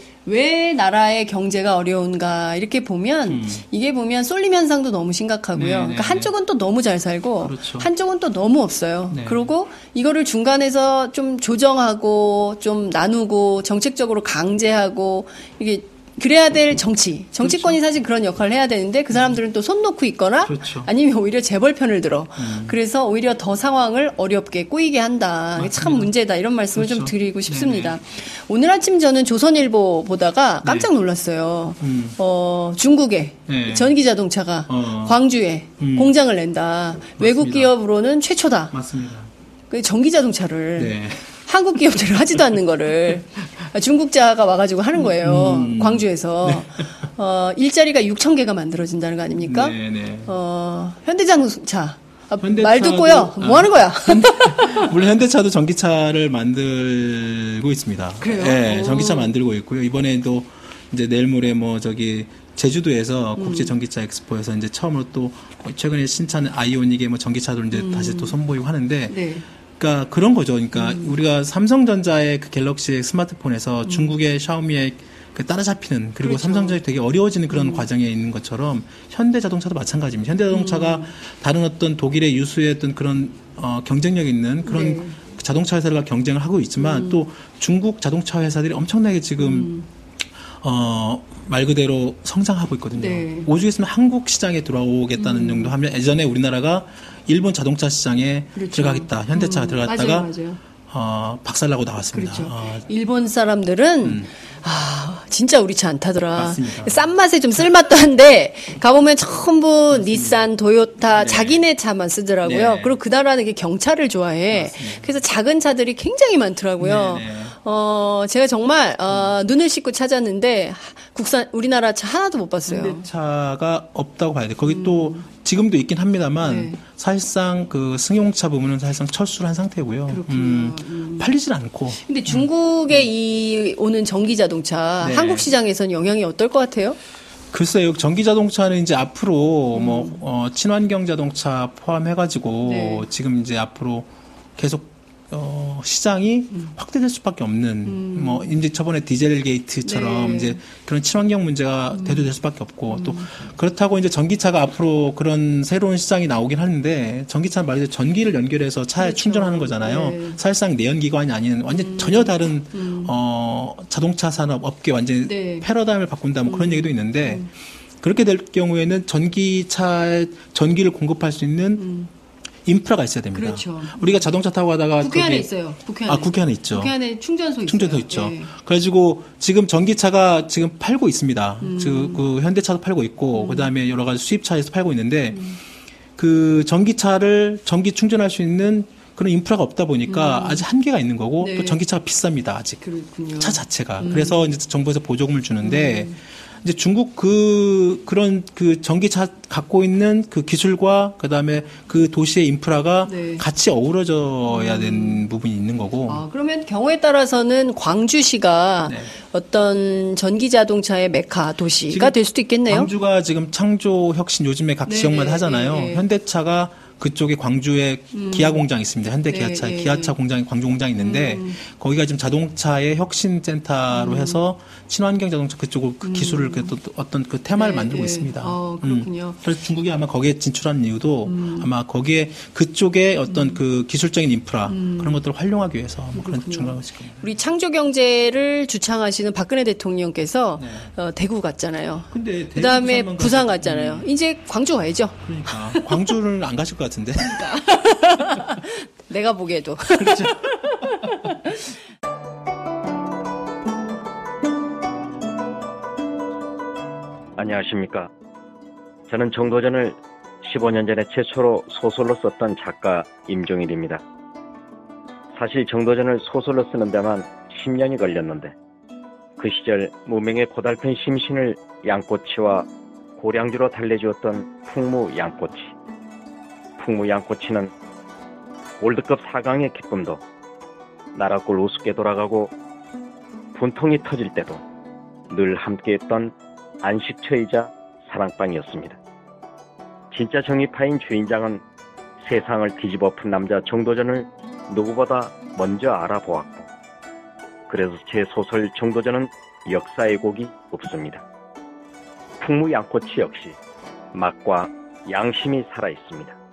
나라의 경제가 어려운가 이렇게 보면 이게 보면 쏠림 현상도 너무 심각하고요. 음. 네, 네, 그러니까 한쪽은 또 너무 잘 살고 그렇죠. 한쪽은 또 너무 없어요. 네. 그리고 이거를 중간에서 좀 조정하고 좀 나누고 정책적으로 강제하고 이게 그래야 될 정치. 정치권이 사실 그런 역할을 해야 되는데 그 사람들은 또 손 놓고 있거나 그렇죠. 아니면 오히려 재벌 편을 들어. 그래서 오히려 더 상황을 어렵게 꼬이게 한다. 이게 참 문제다. 이런 말씀을 좀 그렇죠. 드리고 싶습니다. 오늘 아침 저는 조선일보 보다가 깜짝 네. 놀랐어요. 음. 어, 중국에 네. 전기 자동차가 어. 광주에 음. 공장을 낸다. 외국 맞습니다. 기업으로는 최초다. 맞습니다. 그 전기 자동차를 네. 한국 기업들은 하지도 않는 거를 중국자가 와가지고 하는 거예요. 음. 광주에서. 어, 일자리가 6천 개가 만들어진다는 거 아닙니까? 네, 네. 어, 현대자동차. 아, 말 듣고요. 뭐 아. 하는 거야? [laughs] 물론 현대차도 전기차를 만들고 있습니다. 그래요? 네, 오. 전기차 만들고 있고요. 이번에도 이제 내일 모레 뭐 저기 제주도에서 음. 국제 전기차 엑스포에서 이제 처음으로 또 최근에 신차는 아이오닉의 뭐 전기차도 이제 다시 또 선보이고 하는데 음. 네. 그러니까 그런 거죠. 그러니까 음. 우리가 삼성전자의 그 갤럭시 스마트폰에서 중국의 샤오미의 그 따라잡히는 그리고 그렇죠. 삼성전자 되게 어려워지는 그런 과정에 있는 것처럼 현대자동차도 마찬가지입니다. 현대자동차가 음. 다른 어떤 독일의 유수의 어떤 그런 어, 경쟁력 있는 그런 네. 자동차 회사들과 경쟁을 하고 있지만 또 중국 자동차 회사들이 엄청나게 지금 어, 말 그대로 성장하고 있거든요. 네. 오죽 했으면 한국 시장에 들어오겠다는 정도 하면 예전에 우리나라가 일본 자동차 시장에 그렇죠. 들어가겠다. 현대차가 음, 들어갔다가 맞아요, 맞아요. 어, 박살나고 나왔습니다. 그렇죠. 어, 일본 사람들은 아 진짜 우리 차 안 타더라. 음. 맞습니다. 싼 맛에 좀 쓸맛도 한데 가보면 전부 닛산, 도요타 자기네 차만 쓰더라고요. 네. 그리고 그 나라는 게 경차를 좋아해. 그래서 작은 차들이 굉장히 많더라고요. 네, 네. 어 제가 정말 어, 눈을 씻고 찾았는데 국산 우리나라 차 하나도 못 봤어요. 현대차가 없다고 봐야 돼. 거기 또 지금도 있긴 합니다만 음. 네. 사실상 그 승용차 부분은 사실상 철수를 한 상태고요. 음, 팔리질 않고 근데 중국의 이 오는 전기 자동차 네. 한국 시장에선 영향이 어떨 것 같아요? 글쎄요, 전기 자동차는 이제 앞으로 뭐 어, 친환경 자동차 포함해가지고 음. 네. 지금 이제 앞으로 계속 어, 시장이 음. 확대될 수밖에 없는 뭐 이제 저번에 디젤 게이트처럼 네. 이제 그런 친환경 문제가 대두될 수밖에 없고 또 그렇다고 이제 전기차가 앞으로 그런 새로운 시장이 나오긴 하는데 전기차는 말 그대로 전기를 연결해서 차에 충전하는 거잖아요. 네. 사실상 내연기관이 아닌 완전 전혀 다른 어, 자동차 산업 업계 완전 네. 패러다임을 바꾼다 뭐 그런 얘기도 있는데 그렇게 될 경우에는 전기차에 전기를 공급할 수 있는 인프라가 있어야 됩니다. 그렇죠. 우리가 자동차 타고 가다가 국회 안에 있어요. 국회 안에. 아, 국회 안에 있죠. 국회 안에 충전소 있어요. 충전소 있죠. 네. 그래가지고 지금 전기차가 지금 팔고 있습니다. 음. 그, 그 현대차도 팔고 있고 그다음에 여러 가지 수입차에서 팔고 있는데 음. 그 전기차를 전기 충전할 수 있는 그런 인프라가 없다 보니까 아직 한계가 있는 거고 음. 네. 또 전기차가 비쌉니다. 아직. 그렇군요. 음. 차 자체가. 그래서 이제 정부에서 보조금을 주는데 이제 중국 그 그런 그 전기차 갖고 있는 그 기술과 그다음에 그 도시의 인프라가 네. 음. 같이 어우러져야 되는 부분이 있는 거고. 아, 그러면 경우에 따라서는 광주시가 네. 어떤 전기 자동차의 메카 도시가 될 수도 있겠네요. 광주가 지금 창조 혁신 요즘에 각 네, 지역마다 네, 하잖아요. 네, 네. 현대차가 그쪽에 광주에 기아 공장 있습니다. 현대 네, 기아차 네, 기아차 네. 공장이 광주 공장이 있는데 거기가 지금 자동차의 혁신 센터로 음. 해서 친환경 자동차 그쪽을 그 기술을 그 또- 어떤 그 테마를 네, 만들고 네. 있습니다. 어, 그렇군요. 음. 그래서 중국이 아마 거기에 진출한 이유도 아마 거기에 그쪽에 어떤 그 기술적인 인프라 그런 것들을 활용하기 위해서 뭐 그런 중요한 것일 겁니다. 우리 창조 경제를 주창하시는 박근혜 대통령께서 어, 대구 갔잖아요. 근데 네. 대구, 그다음에 부산 갔잖아요. 이제 광주 가야죠. 그러니까 광주를 안 가실 것 같 은데. [laughs] 내가 보기에도. [laughs] 그렇죠. 안녕하십니까. 저는 정도전을 15년 전에 최초로 소설로 썼던 작가 임종일입니다. 사실 정도전을 소설로 쓰는 데만 10년이 걸렸는데 그 시절 무명의 고달픈 심신을 양꼬치와 고량주로 달래주었던 풍무 양꼬치. 풍무 양꼬치는 월드컵 4강의 기쁨도 나라골 우습게 돌아가고 분통이 터질 때도 늘 함께했던 안식처이자 사랑방이었습니다. 진짜 정의파인 주인장은 세상을 뒤집어 푼 남자 정도전을 누구보다 먼저 알아보았고 그래서 제 소설 정도전은 역사의 곡이 없습니다. 풍무 양꼬치 역시 맛과 양심이 살아있습니다.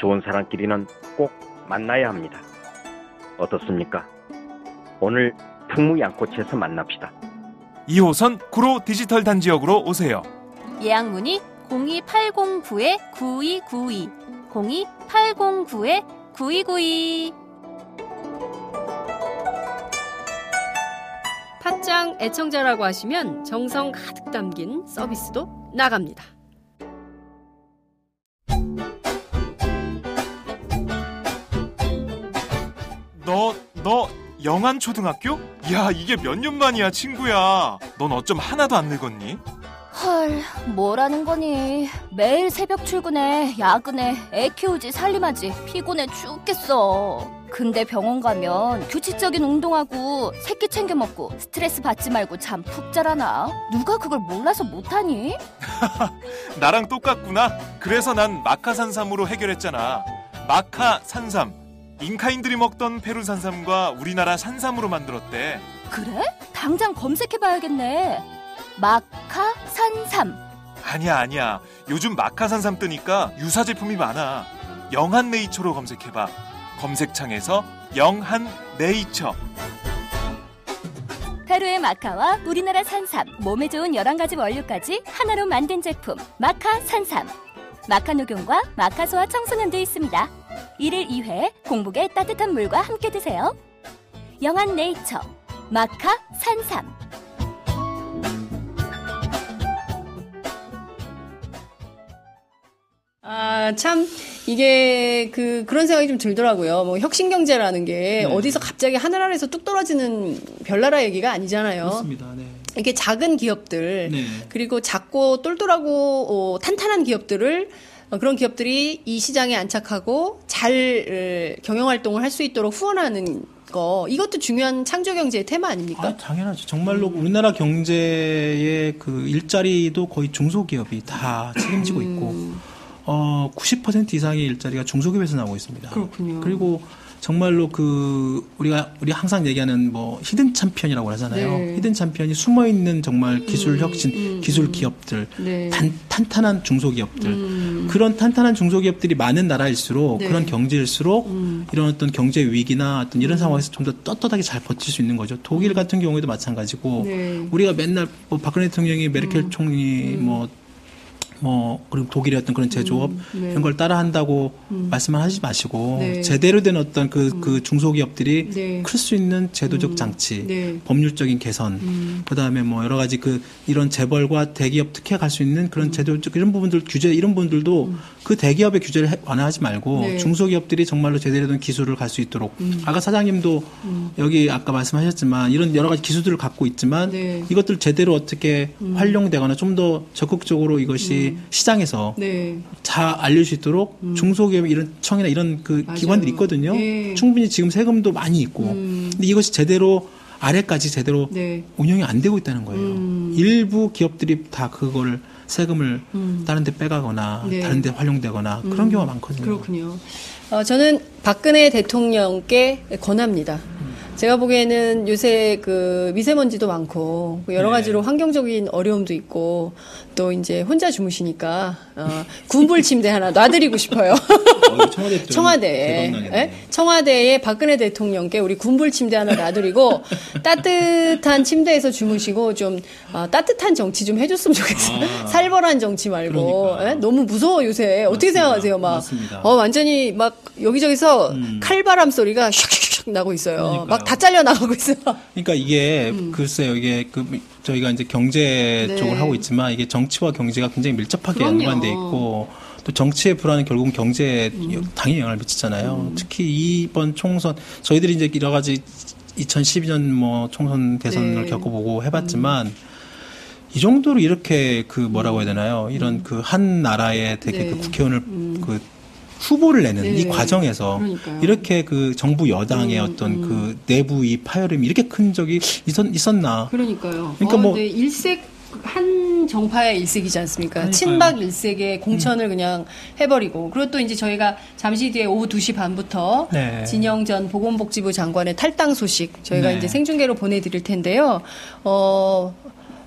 좋은 사람끼리는 꼭 만나야 합니다. 어떻습니까? 오늘 풍무 양꼬치에서 만납시다. 2호선 구로 디지털 단지역으로 오세요. 예약 문의 02809-9292 02809-9292 팟짱 애청자라고 하시면 정성 가득 담긴 서비스도 나갑니다. 영안초등학교? 야, 이게 몇 년 만이야, 친구야. 넌 어쩜 하나도 안 늙었니? 헐, 뭐라는 거니? 매일 새벽 출근해, 야근해, 애 키우지, 살림하지, 피곤해 죽겠어. 근데 병원 가면 규칙적인 운동하고 새끼 챙겨 먹고 스트레스 받지 말고 잠 푹 자라나? 누가 그걸 몰라서 못하니? [laughs] 나랑 똑같구나. 그래서 난 마카산삼으로 해결했잖아. 마카산삼. 잉카인들이 먹던 페루 산삼과 우리나라 산삼으로 만들었대. 그래? 당장 검색해봐야겠네. 마카 산삼. 아니야, 아니야. 요즘 마카 산삼 뜨니까 유사 제품이 많아. 영한 네이처로 검색해봐. 검색창에서 영한 네이처. 페루의 마카와 우리나라 산삼, 몸에 좋은 11가지 원료까지 하나로 만든 제품 마카 산삼. 마카 녹용과 마카 소와 청소년도 있습니다. 1일 2회 공복에 따뜻한 물과 함께 드세요. 영한 네이처 마카 산삼. 아, 참, 이게, 그, 그런 생각이 좀 들더라고요. 뭐, 혁신경제라는 게 어디서 갑자기 하늘 아래서 뚝 떨어지는 별나라 얘기가 아니잖아요. 그렇습니다. 네. 이렇게 작은 기업들, 네. 그리고 작고 똘똘하고 어, 탄탄한 기업들을 어, 그런 기업들이 이 시장에 안착하고 잘 어, 경영 활동을 할 수 있도록 후원하는 거 이것도 중요한 창조 경제의 테마 아닙니까? 아, 당연하죠. 정말로 우리나라 경제의 그 일자리도 거의 중소기업이 다 책임지고 있고, 어, 90% 이상의 일자리가 중소기업에서 나오고 있습니다. 그렇군요. 그리고 정말로 그 우리가 우리 항상 얘기하는 뭐 hidden 챔피언이라고 하잖아요. 네. hidden 챔피언이 숨어 있는 정말 기술 혁신, 음, 기술 기업들, 네. 단, 탄탄한 중소기업들. 음. 그런 탄탄한 중소기업들이 많은 나라일수록 네. 그런 경제일수록 음. 이런 어떤 경제 위기나 어떤 이런 상황에서 좀 더 떳떳하게 잘 버틸 수 있는 거죠. 독일 같은 경우에도 마찬가지고 네. 우리가 맨날 뭐 박근혜 대통령이 메르켈 총리 뭐 뭐 그리고 독일의 어떤 그런 제조업 네. 이런 걸 따라한다고 말씀을 하지 마시고 네. 제대로 된 어떤 그, 그 중소기업들이 네. 클수 있는 제도적 장치, 네. 법률적인 개선, 음. 그다음에 뭐 여러 가지 그 이런 재벌과 대기업 특혜 갈 수 있는 그런 제도적 이런 부분들 규제 이런 부분들도 그 대기업의 규제를 해- 완화하지 말고 음. 네. 중소기업들이 정말로 제대로 된 기술을 갈 수 있도록 음. 아까 사장님도 여기 아까 말씀하셨지만 이런 여러 가지 기술들을 갖고 있지만 네. 이것들 제대로 어떻게 음. 활용되거나 좀 더 적극적으로 이것이 시장에서 네. 잘 알릴 수 있도록 중소기업 이런 청이나 이런 그 맞아요. 기관들이 있거든요. 네. 충분히 지금 세금도 많이 있고 음. 근데 이것이 제대로 아래까지 제대로 네. 운영이 안 되고 있다는 거예요. 음. 일부 기업들이 다 그거를 세금을 다른 데 빼가거나 네. 다른 데 활용되거나 그런 음. 경우가 많거든요. 그렇군요. 어, 저는 박근혜 대통령께 권합니다. 제가 보기에는 요새 그 미세먼지도 많고 그 여러 네. 가지로 환경적인 어려움도 있고 또 이제 혼자 주무시니까 어, 군불 침대 하나 놔드리고 싶어요. 어, 청와대 청와대에 대박나겠네. 예? 청와대에 박근혜 대통령께 우리 군불 침대 하나 놔드리고 따뜻한 침대에서 주무시고 좀 어, 따뜻한 정치 좀 해줬으면 좋겠어요. 아. 살벌한 정치 말고 그러니까. 예? 너무 무서워 요새 어떻게 맞습니다. 생각하세요? 막 맞습니다. 어, 완전히 막 여기저기서 음. 칼바람 소리가 슉슉슉 나고 있어요. 막 다 잘려 나가고 있어요. 그러니까 이게 글쎄요 이게 그 저희가 이제 경제 음. 네. 쪽을 하고 있지만 이게 정치와 경제가 굉장히 밀접하게 그럼요. 연관돼 있고 또 정치의 불안은 결국은 경제에 음. 당연히 영향을 미치잖아요. 특히 이번 총선 저희들이 이제 여러 가지 2012년 뭐 총선 대선을 네. 겪어보고 해봤지만 이 정도로 이렇게 그 뭐라고 해야 되나요? 이런 그 한 나라의 되게 음. 네. 그 국회의원을 그 후보를 내는 네. 이 과정에서 그러니까요. 이렇게 그 정부 여당의 음, 어떤 음. 그 내부 이 파열음이 이렇게 큰 적이 있었, 있었나? 그러니까요. 그러니까 어, 뭐- 근데 일색 한 정파의 일색이지 않습니까? 그러니까요. 음. 친박 일색의 공천을 그냥 해버리고 그리고 또 이제 저희가 잠시 뒤에 오후 2시 반부터 네. 진영 전 보건복지부 장관의 탈당 소식 저희가 네. 이제 생중계로 보내드릴 텐데요. 어,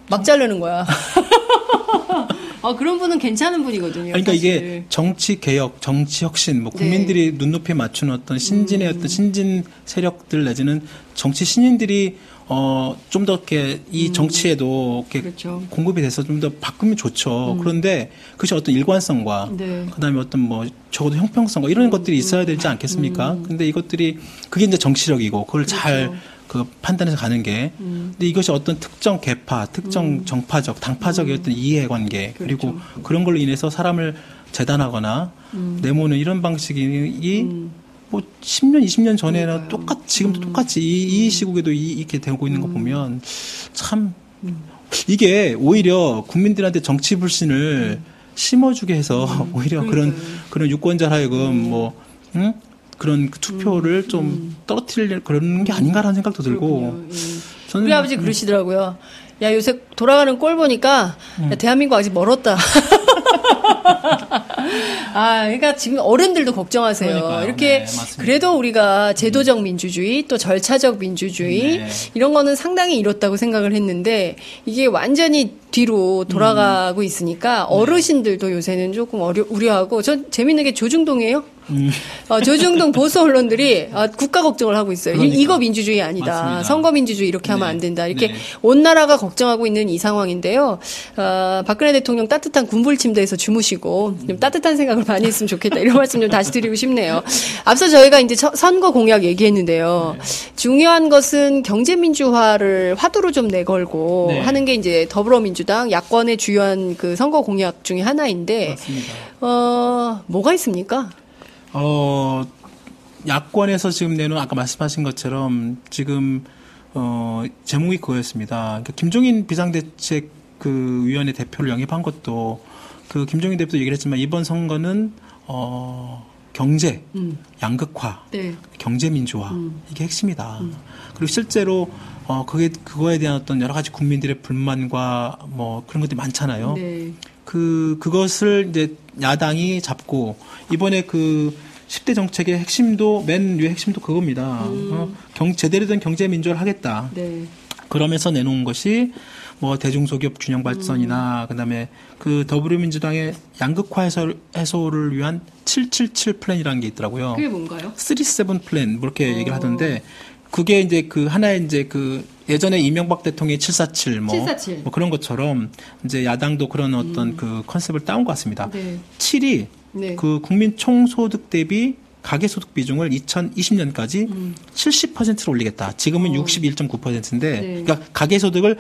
막 자르는 거야. [laughs] 어, 그런 분은 괜찮은 분이거든요. 그러니까 이게 사실. 정치 개혁, 정치 혁신, 뭐 네. 국민들이 눈높이에 맞추는 어떤 신진의 음. 어떤 신진 세력들 내지는 정치 신인들이 어, 좀 더 이렇게 이 정치에도 이렇게 그렇죠. 공급이 돼서 좀 더 바꾸면 좋죠. 그런데 그것이 어떤 일관성과 네. 그다음에 어떤 뭐 적어도 형평성과 이런 것들이 있어야 되지 않겠습니까? 근데 이것들이 그게 이제 정치력이고 그걸 잘 그 판단해서 가는 게. 근데 이것이 어떤 특정 계파, 특정 정파적, 당파적의 어떤 이해관계 그리고 그런 걸로 인해서 사람을 재단하거나 내모는 이런 방식이 뭐 10년, 20년 전에는 똑같 지금도 똑같이 이, 이 시국에도 이, 이렇게 되고 있는 거 보면 참 이게 오히려 국민들한테 정치 불신을 심어주게 해서 [laughs] 오히려 그런 그런 유권자 하여금 뭐 응? 그런 그 투표를 좀 떨어뜨릴 그런 게 아닌가라는 생각도 들고 저는 우리 아버지 그러시더라고요. 야 요새 돌아가는 꼴 보니까 야, 대한민국 아직 멀었다. [laughs] 아, 그러니까 지금 어른들도 걱정하세요. 그러니까요. 이렇게 네. 그래도 우리가 제도적 민주주의 또 절차적 민주주의 네. 이런 거는 상당히 이뤘다고 생각을 했는데 이게 완전히 뒤로 돌아가고 음. 있으니까 네. 어르신들도 요새는 조금 어려, 우려하고 전 재밌는 게 조중동이에요. 음. 어, 조중동 보수 언론들이 아, 국가 걱정을 하고 있어요. 이- 그러니까. 이거 민주주의 아니다. 맞습니다. 선거 민주주의 이렇게 하면 네. 안 된다. 이렇게 네. 온 나라가 걱정하고 있는 이 상황인데요. 어, 박근혜 대통령 따뜻한 군불 침대에서 주무시고 좀 따뜻한 생각을 많이 했으면 좋겠다. 이런 말씀 좀 다시 드리고 싶네요. 앞서 저희가 이제 처- 선거 공약 얘기했는데요. 중요한 것은 경제 민주화를 화두로 좀 내걸고 네. 하는 게 이제 더불어민주당 야권의 주요한 그 선거 공약 중에 하나인데 맞습니다. 어, 뭐가 있습니까? 어, 야권에서 지금 내놓은 아까 말씀하신 것처럼 지금 어, 제목이 그거였습니다. 그러니까 김종인 비상대책 그 위원회 대표를 영입한 것도 그 김종인 대표도 얘기를 했지만 이번 선거는 어, 경제, 양극화, 네. 경제 민주화 이게 핵심이다. 그리고 실제로 어 그게 그거에 대한 어떤 여러 가지 국민들의 불만과 뭐 그런 것들이 많잖아요. 네. 그 그것을 이제 야당이 잡고 이번에 그 10대 정책의 핵심도 맨 위의 핵심도 그겁니다. 어, 경 제대로 된 경제 민주화를 하겠다. 네. 그러면서 내놓은 것이 뭐 대중소기업 균형 발전이나 그다음에 그 더불어민주당의 양극화 해소, 해소를 위한 777 플랜이라는 게 있더라고요. 그게 뭔가요? 37 플랜 뭐 이렇게 얘기를 하던데 그게 이제 그 하나의 이제 그 예전에 이명박 대통령의 747 뭐, 747. 뭐 그런 것처럼 이제 야당도 그런 어떤 그 컨셉을 따온 것 같습니다. 네. 7이 네. 그 국민 총소득 대비 가계소득 비중을 2020년까지 70%로 올리겠다. 지금은 61.9%인데, 음. 네. 그러니까 가계소득을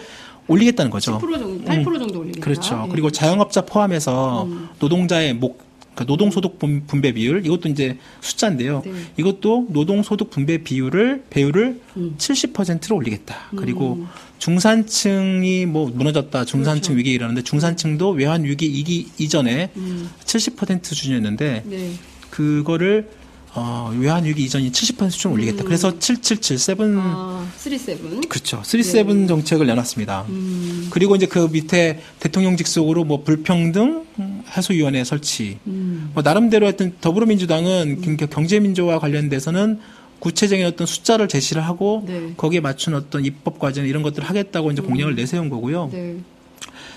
올리겠다는 거죠. 10% 정도, 8% 정도 올리겠다. 그렇죠. 예. 그리고 자영업자 포함해서 음. 노동자의 목 그러니까 노동소득 분- 분배 비율 이것도 이제 숫자인데요. 네. 이것도 노동소득 분배 비율을 배율을 음. 70%로 올리겠다. 그리고 중산층이 뭐 무너졌다, 중산층 그렇죠. 위기 이러는데 중산층도 외환 위기 이기 이전에 음. 70% 수준이었는데 네. 그거를 어, 외환 위기 이전이 70% 수준 올리겠다. 그래서 777 7 음. 아, 37. 그렇죠. 37 정책을 내놨습니다. 음. 그리고 이제 그 밑에 대통령 직속으로 뭐 불평등 해소위원회 설치. 음. 뭐 나름대로 하여튼 더불어민주당은 그러니까 경제민주화 관련돼서는 구체적인 어떤 숫자를 제시를 하고 네. 거기에 맞춘 어떤 입법 과정 이런 것들을 하겠다고 이제 공약을 내세운 거고요. 네.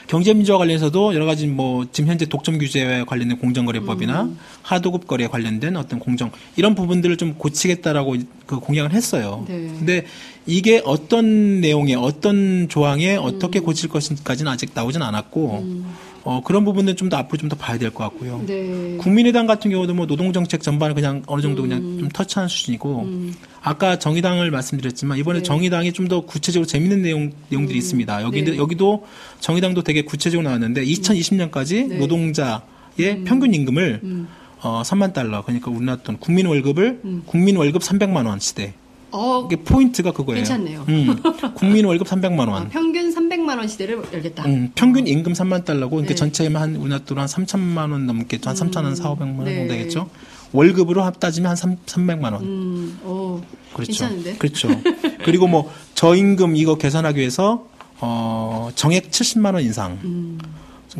경제민주화 관련해서도 여러 가지 뭐 지금 현재 독점 규제에 관련된 공정거래법이나 음. 하도급 거래에 관련된 어떤 공정 이런 부분들을 좀 고치겠다라고 그 공약을 했어요. 네. 근데 이게 어떤 내용에 어떤 조항에 어떻게 음. 고칠 것인지까지는 아직 나오진 않았고 어, 그런 부분은 좀 더 앞으로 좀 더 봐야 될 것 같고요. 네. 국민의당 같은 경우도 뭐 노동정책 전반을 그냥 어느 정도 그냥 음. 좀 터치하는 수준이고 아까 정의당을 말씀드렸지만 이번에 네. 정의당이 좀 더 구체적으로 재밌는 내용 내용들이 있습니다. 여기 네. 여기도 정의당도 되게 구체적으로 나왔는데 2020년까지 네. 노동자의 평균 임금을 어 3만 달러 그러니까 우리나라 돈 국민 월급을 국민 월급 300만 원 시대. 어, 이게 포인트가 그거예요. 괜찮네요. 음, 국민 월급 300만 아, 원. 평균 300만 원 시대를 열겠다. 음, 평균 임금 3만 달러고, 그러니까 네. 전체면 한 우리나라 돈한 3천만 원 넘게, 한 3천 원, 4, 500만 원 네. 정도 되겠죠. 월급으로 합- 따지면 한 3, 300만 원. 음, 오, 그렇죠. 괜찮은데? 그렇죠. [laughs] 그리고 뭐 저임금 이거 개선하기 위해서 어, 정액 70만 원 인상. 음.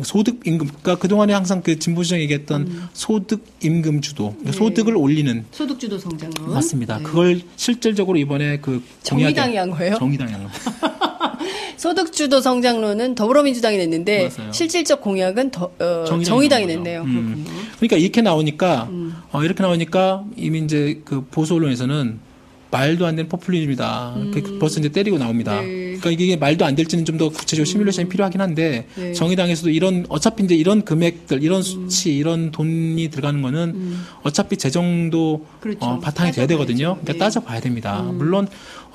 소득 임금, 그러니까 그동안에 항상 그 진보 시장 얘기했던 음. 소득 임금 주도, 그러니까 네. 소득을 올리는 소득 주도 성장론. 맞습니다. 네. 그걸 실질적으로 이번에 그 정의당이 한 거예요? 정의당이 한 거. [laughs] 소득주도 성장론은 더불어민주당이 냈는데 맞아요. 실질적 공약은 더, 어, 정의당이 정의당이. 냈네요. 음. 그러니까 이렇게 나오니까 음. 어, 이렇게 나오니까 이미 이제 그 보수 언론에서는 말도 안 되는 포퓰리즘이다. 그 벌써 이제 때리고 나옵니다. 네. 그러니까 이게 말도 안 될지는 좀 더 구체적으로 시뮬레이션이 필요하긴 한데 네. 정의당에서도 이런 어차피 이제 이런 금액들, 이런 수치, 이런 돈이 들어가는 거는 어차피 재정도 그렇죠. 어, 바탕이 돼야. 되거든요. 그러니까 네. 따져봐야 됩니다. 물론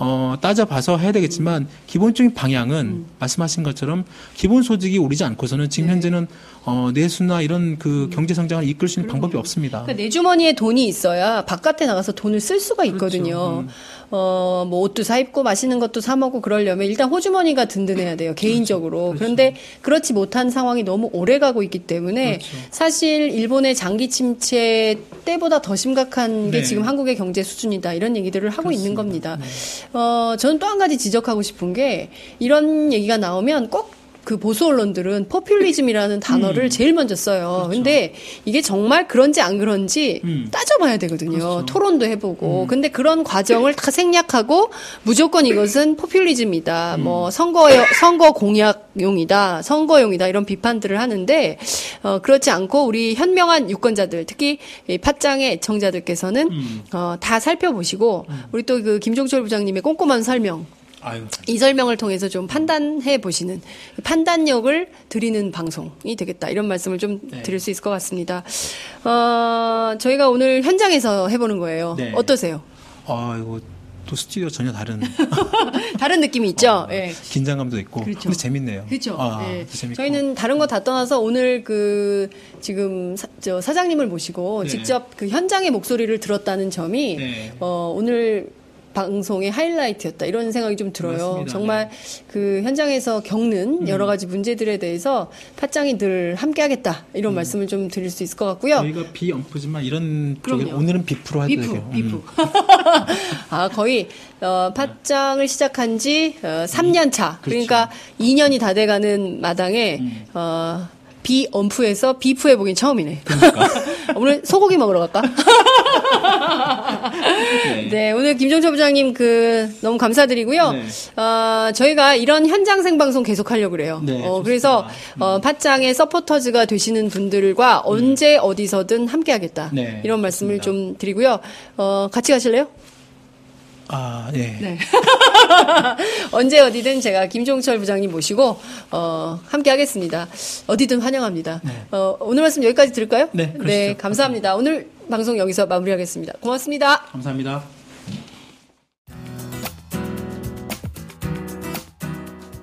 어, 따져봐서 해야 되겠지만 기본적인 방향은 말씀하신 것처럼 기본 소득이 오르지 않고서는 지금 네. 현재는 어, 내수나 이런 그 경제 성장을 이끌 수 있는 방법이 없습니다. 그러니까 내 주머니에 돈이 있어야 바깥에 나가서 돈을 쓸 수가 그렇죠. 있거든요. 음. 어, 뭐 옷도 사 입고 맛있는 것도 사 먹고 그러려면 일단 호주머니가 든든해야 돼요. 개인적으로. 그렇죠. 그런데 그렇지 못한 상황이 너무 오래 가고 있기 때문에 그렇죠. 사실 일본의 장기 침체 때보다 더 심각한 게 네. 지금 한국의 경제 수준이다. 이런 얘기들을 하고 있는 겁니다. 어, 저는 또 한 가지 지적하고 싶은 게 이런 얘기가 나오면 꼭 그 보수 언론들은 포퓰리즘이라는 단어를 제일 먼저 써요. 근데 이게 정말 그런지 안 그런지 음. 따져봐야 되거든요. 그렇죠. 토론도 해보고. 근데 그런 과정을 다 생략하고 무조건 이것은 포퓰리즘이다. 음. 뭐 선거 선거 공약용이다. 선거용이다. 이런 비판들을 하는데 어, 그렇지 않고 우리 현명한 유권자들 특히 이 팟짱의 애청자들께서는 음. 어, 다 살펴보시고 우리 또 그 김종철 부장님의 꼼꼼한 설명 아유. 이 설명을 통해서 좀 판단해 보시는 판단력을 드리는 방송이 되겠다 이런 말씀을 좀 네. 드릴 수 있을 것 같습니다. 어, 저희가 오늘 현장에서 해보는 거예요. 네. 어떠세요? 아, 이거 또 스튜디오 전혀 다른 [laughs] 다른 느낌이 있죠. 예. 긴장감도 있고. 그렇죠. 근데 재밌네요. 그렇죠. 아, 예. 재밌고. 저희는 다른 거 다 떠나서 오늘 그 지금 사, 저 사장님을 모시고 네. 직접 그 현장의 목소리를 들었다는 점이 네. 어, 오늘 방송의 하이라이트였다 이런 생각이 좀 들어요. 맞습니다. 네. 정말 그 현장에서 겪는 여러 가지 문제들에 대해서 팟짱이 늘 함께하겠다 이런 말씀을 좀 드릴 수 있을 것 같고요. 음. 저희가 비엄프지만 이런 쪽에. 오늘은 비프로 해도 비프, 되고요. 음. 비프. [laughs] 아, 거의, 어, 팟짱을 시작한 지, 어, 3년 차. 그러니까 2년이 다 돼가는 마당에, 어, 비엄프에서 비프 해보긴 처음이네. [laughs] 오늘 소고기 먹으러 갈까? [laughs] 네. 오늘 김종철 부장님 그, 너무 감사드리고요. 네. 어, 저희가 이런 현장 생방송 계속 하려고 그래요. 네, 어. 그래서, 어, 팟짱의 서포터즈가 되시는 분들과 언제 어디서든 함께 하겠다. 네, 이런 말씀을. 좀 드리고요. 어, 같이 가실래요? 아, 네. 네. [laughs] 언제 어디든 제가 김종철 부장님 모시고 어, 함께 하겠습니다. 어디든 환영합니다. 어, 오늘 말씀 여기까지 들을까요? 네, 그러시죠. 감사합니다. 오늘 방송 여기서 마무리하겠습니다. 고맙습니다. 감사합니다.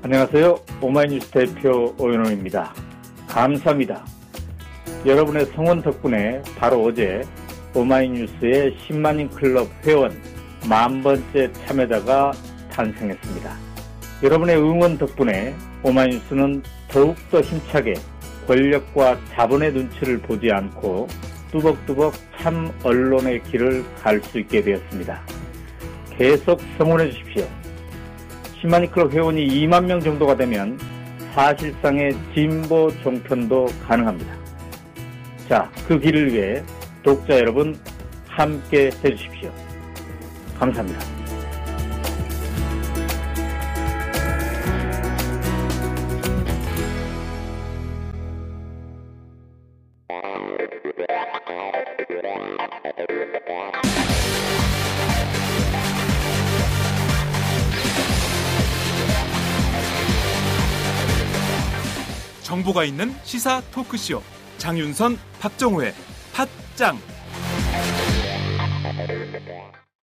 안녕하세요. 오마이뉴스 대표 오연호입니다. 감사합니다. 여러분의 성원 덕분에 바로 어제 오마이뉴스의 10만인 클럽 회원 만 번째 참여자가 탄생했습니다. 여러분의 응원 덕분에 오마이뉴스는 더욱더 힘차게 권력과 자본의 눈치를 보지 않고 뚜벅뚜벅 참 언론의 길을 갈 수 있게 되었습니다. 계속 성원해 주십시오. 10만인 클럽 회원이 2만 명 정도가 되면 사실상의 진보 종편도 가능합니다. 자, 그 길을 위해 독자 여러분 함께 해주십시오. 감사합니다. 정보가 있는 시사 토크쇼 장윤선 박정호의 팟짱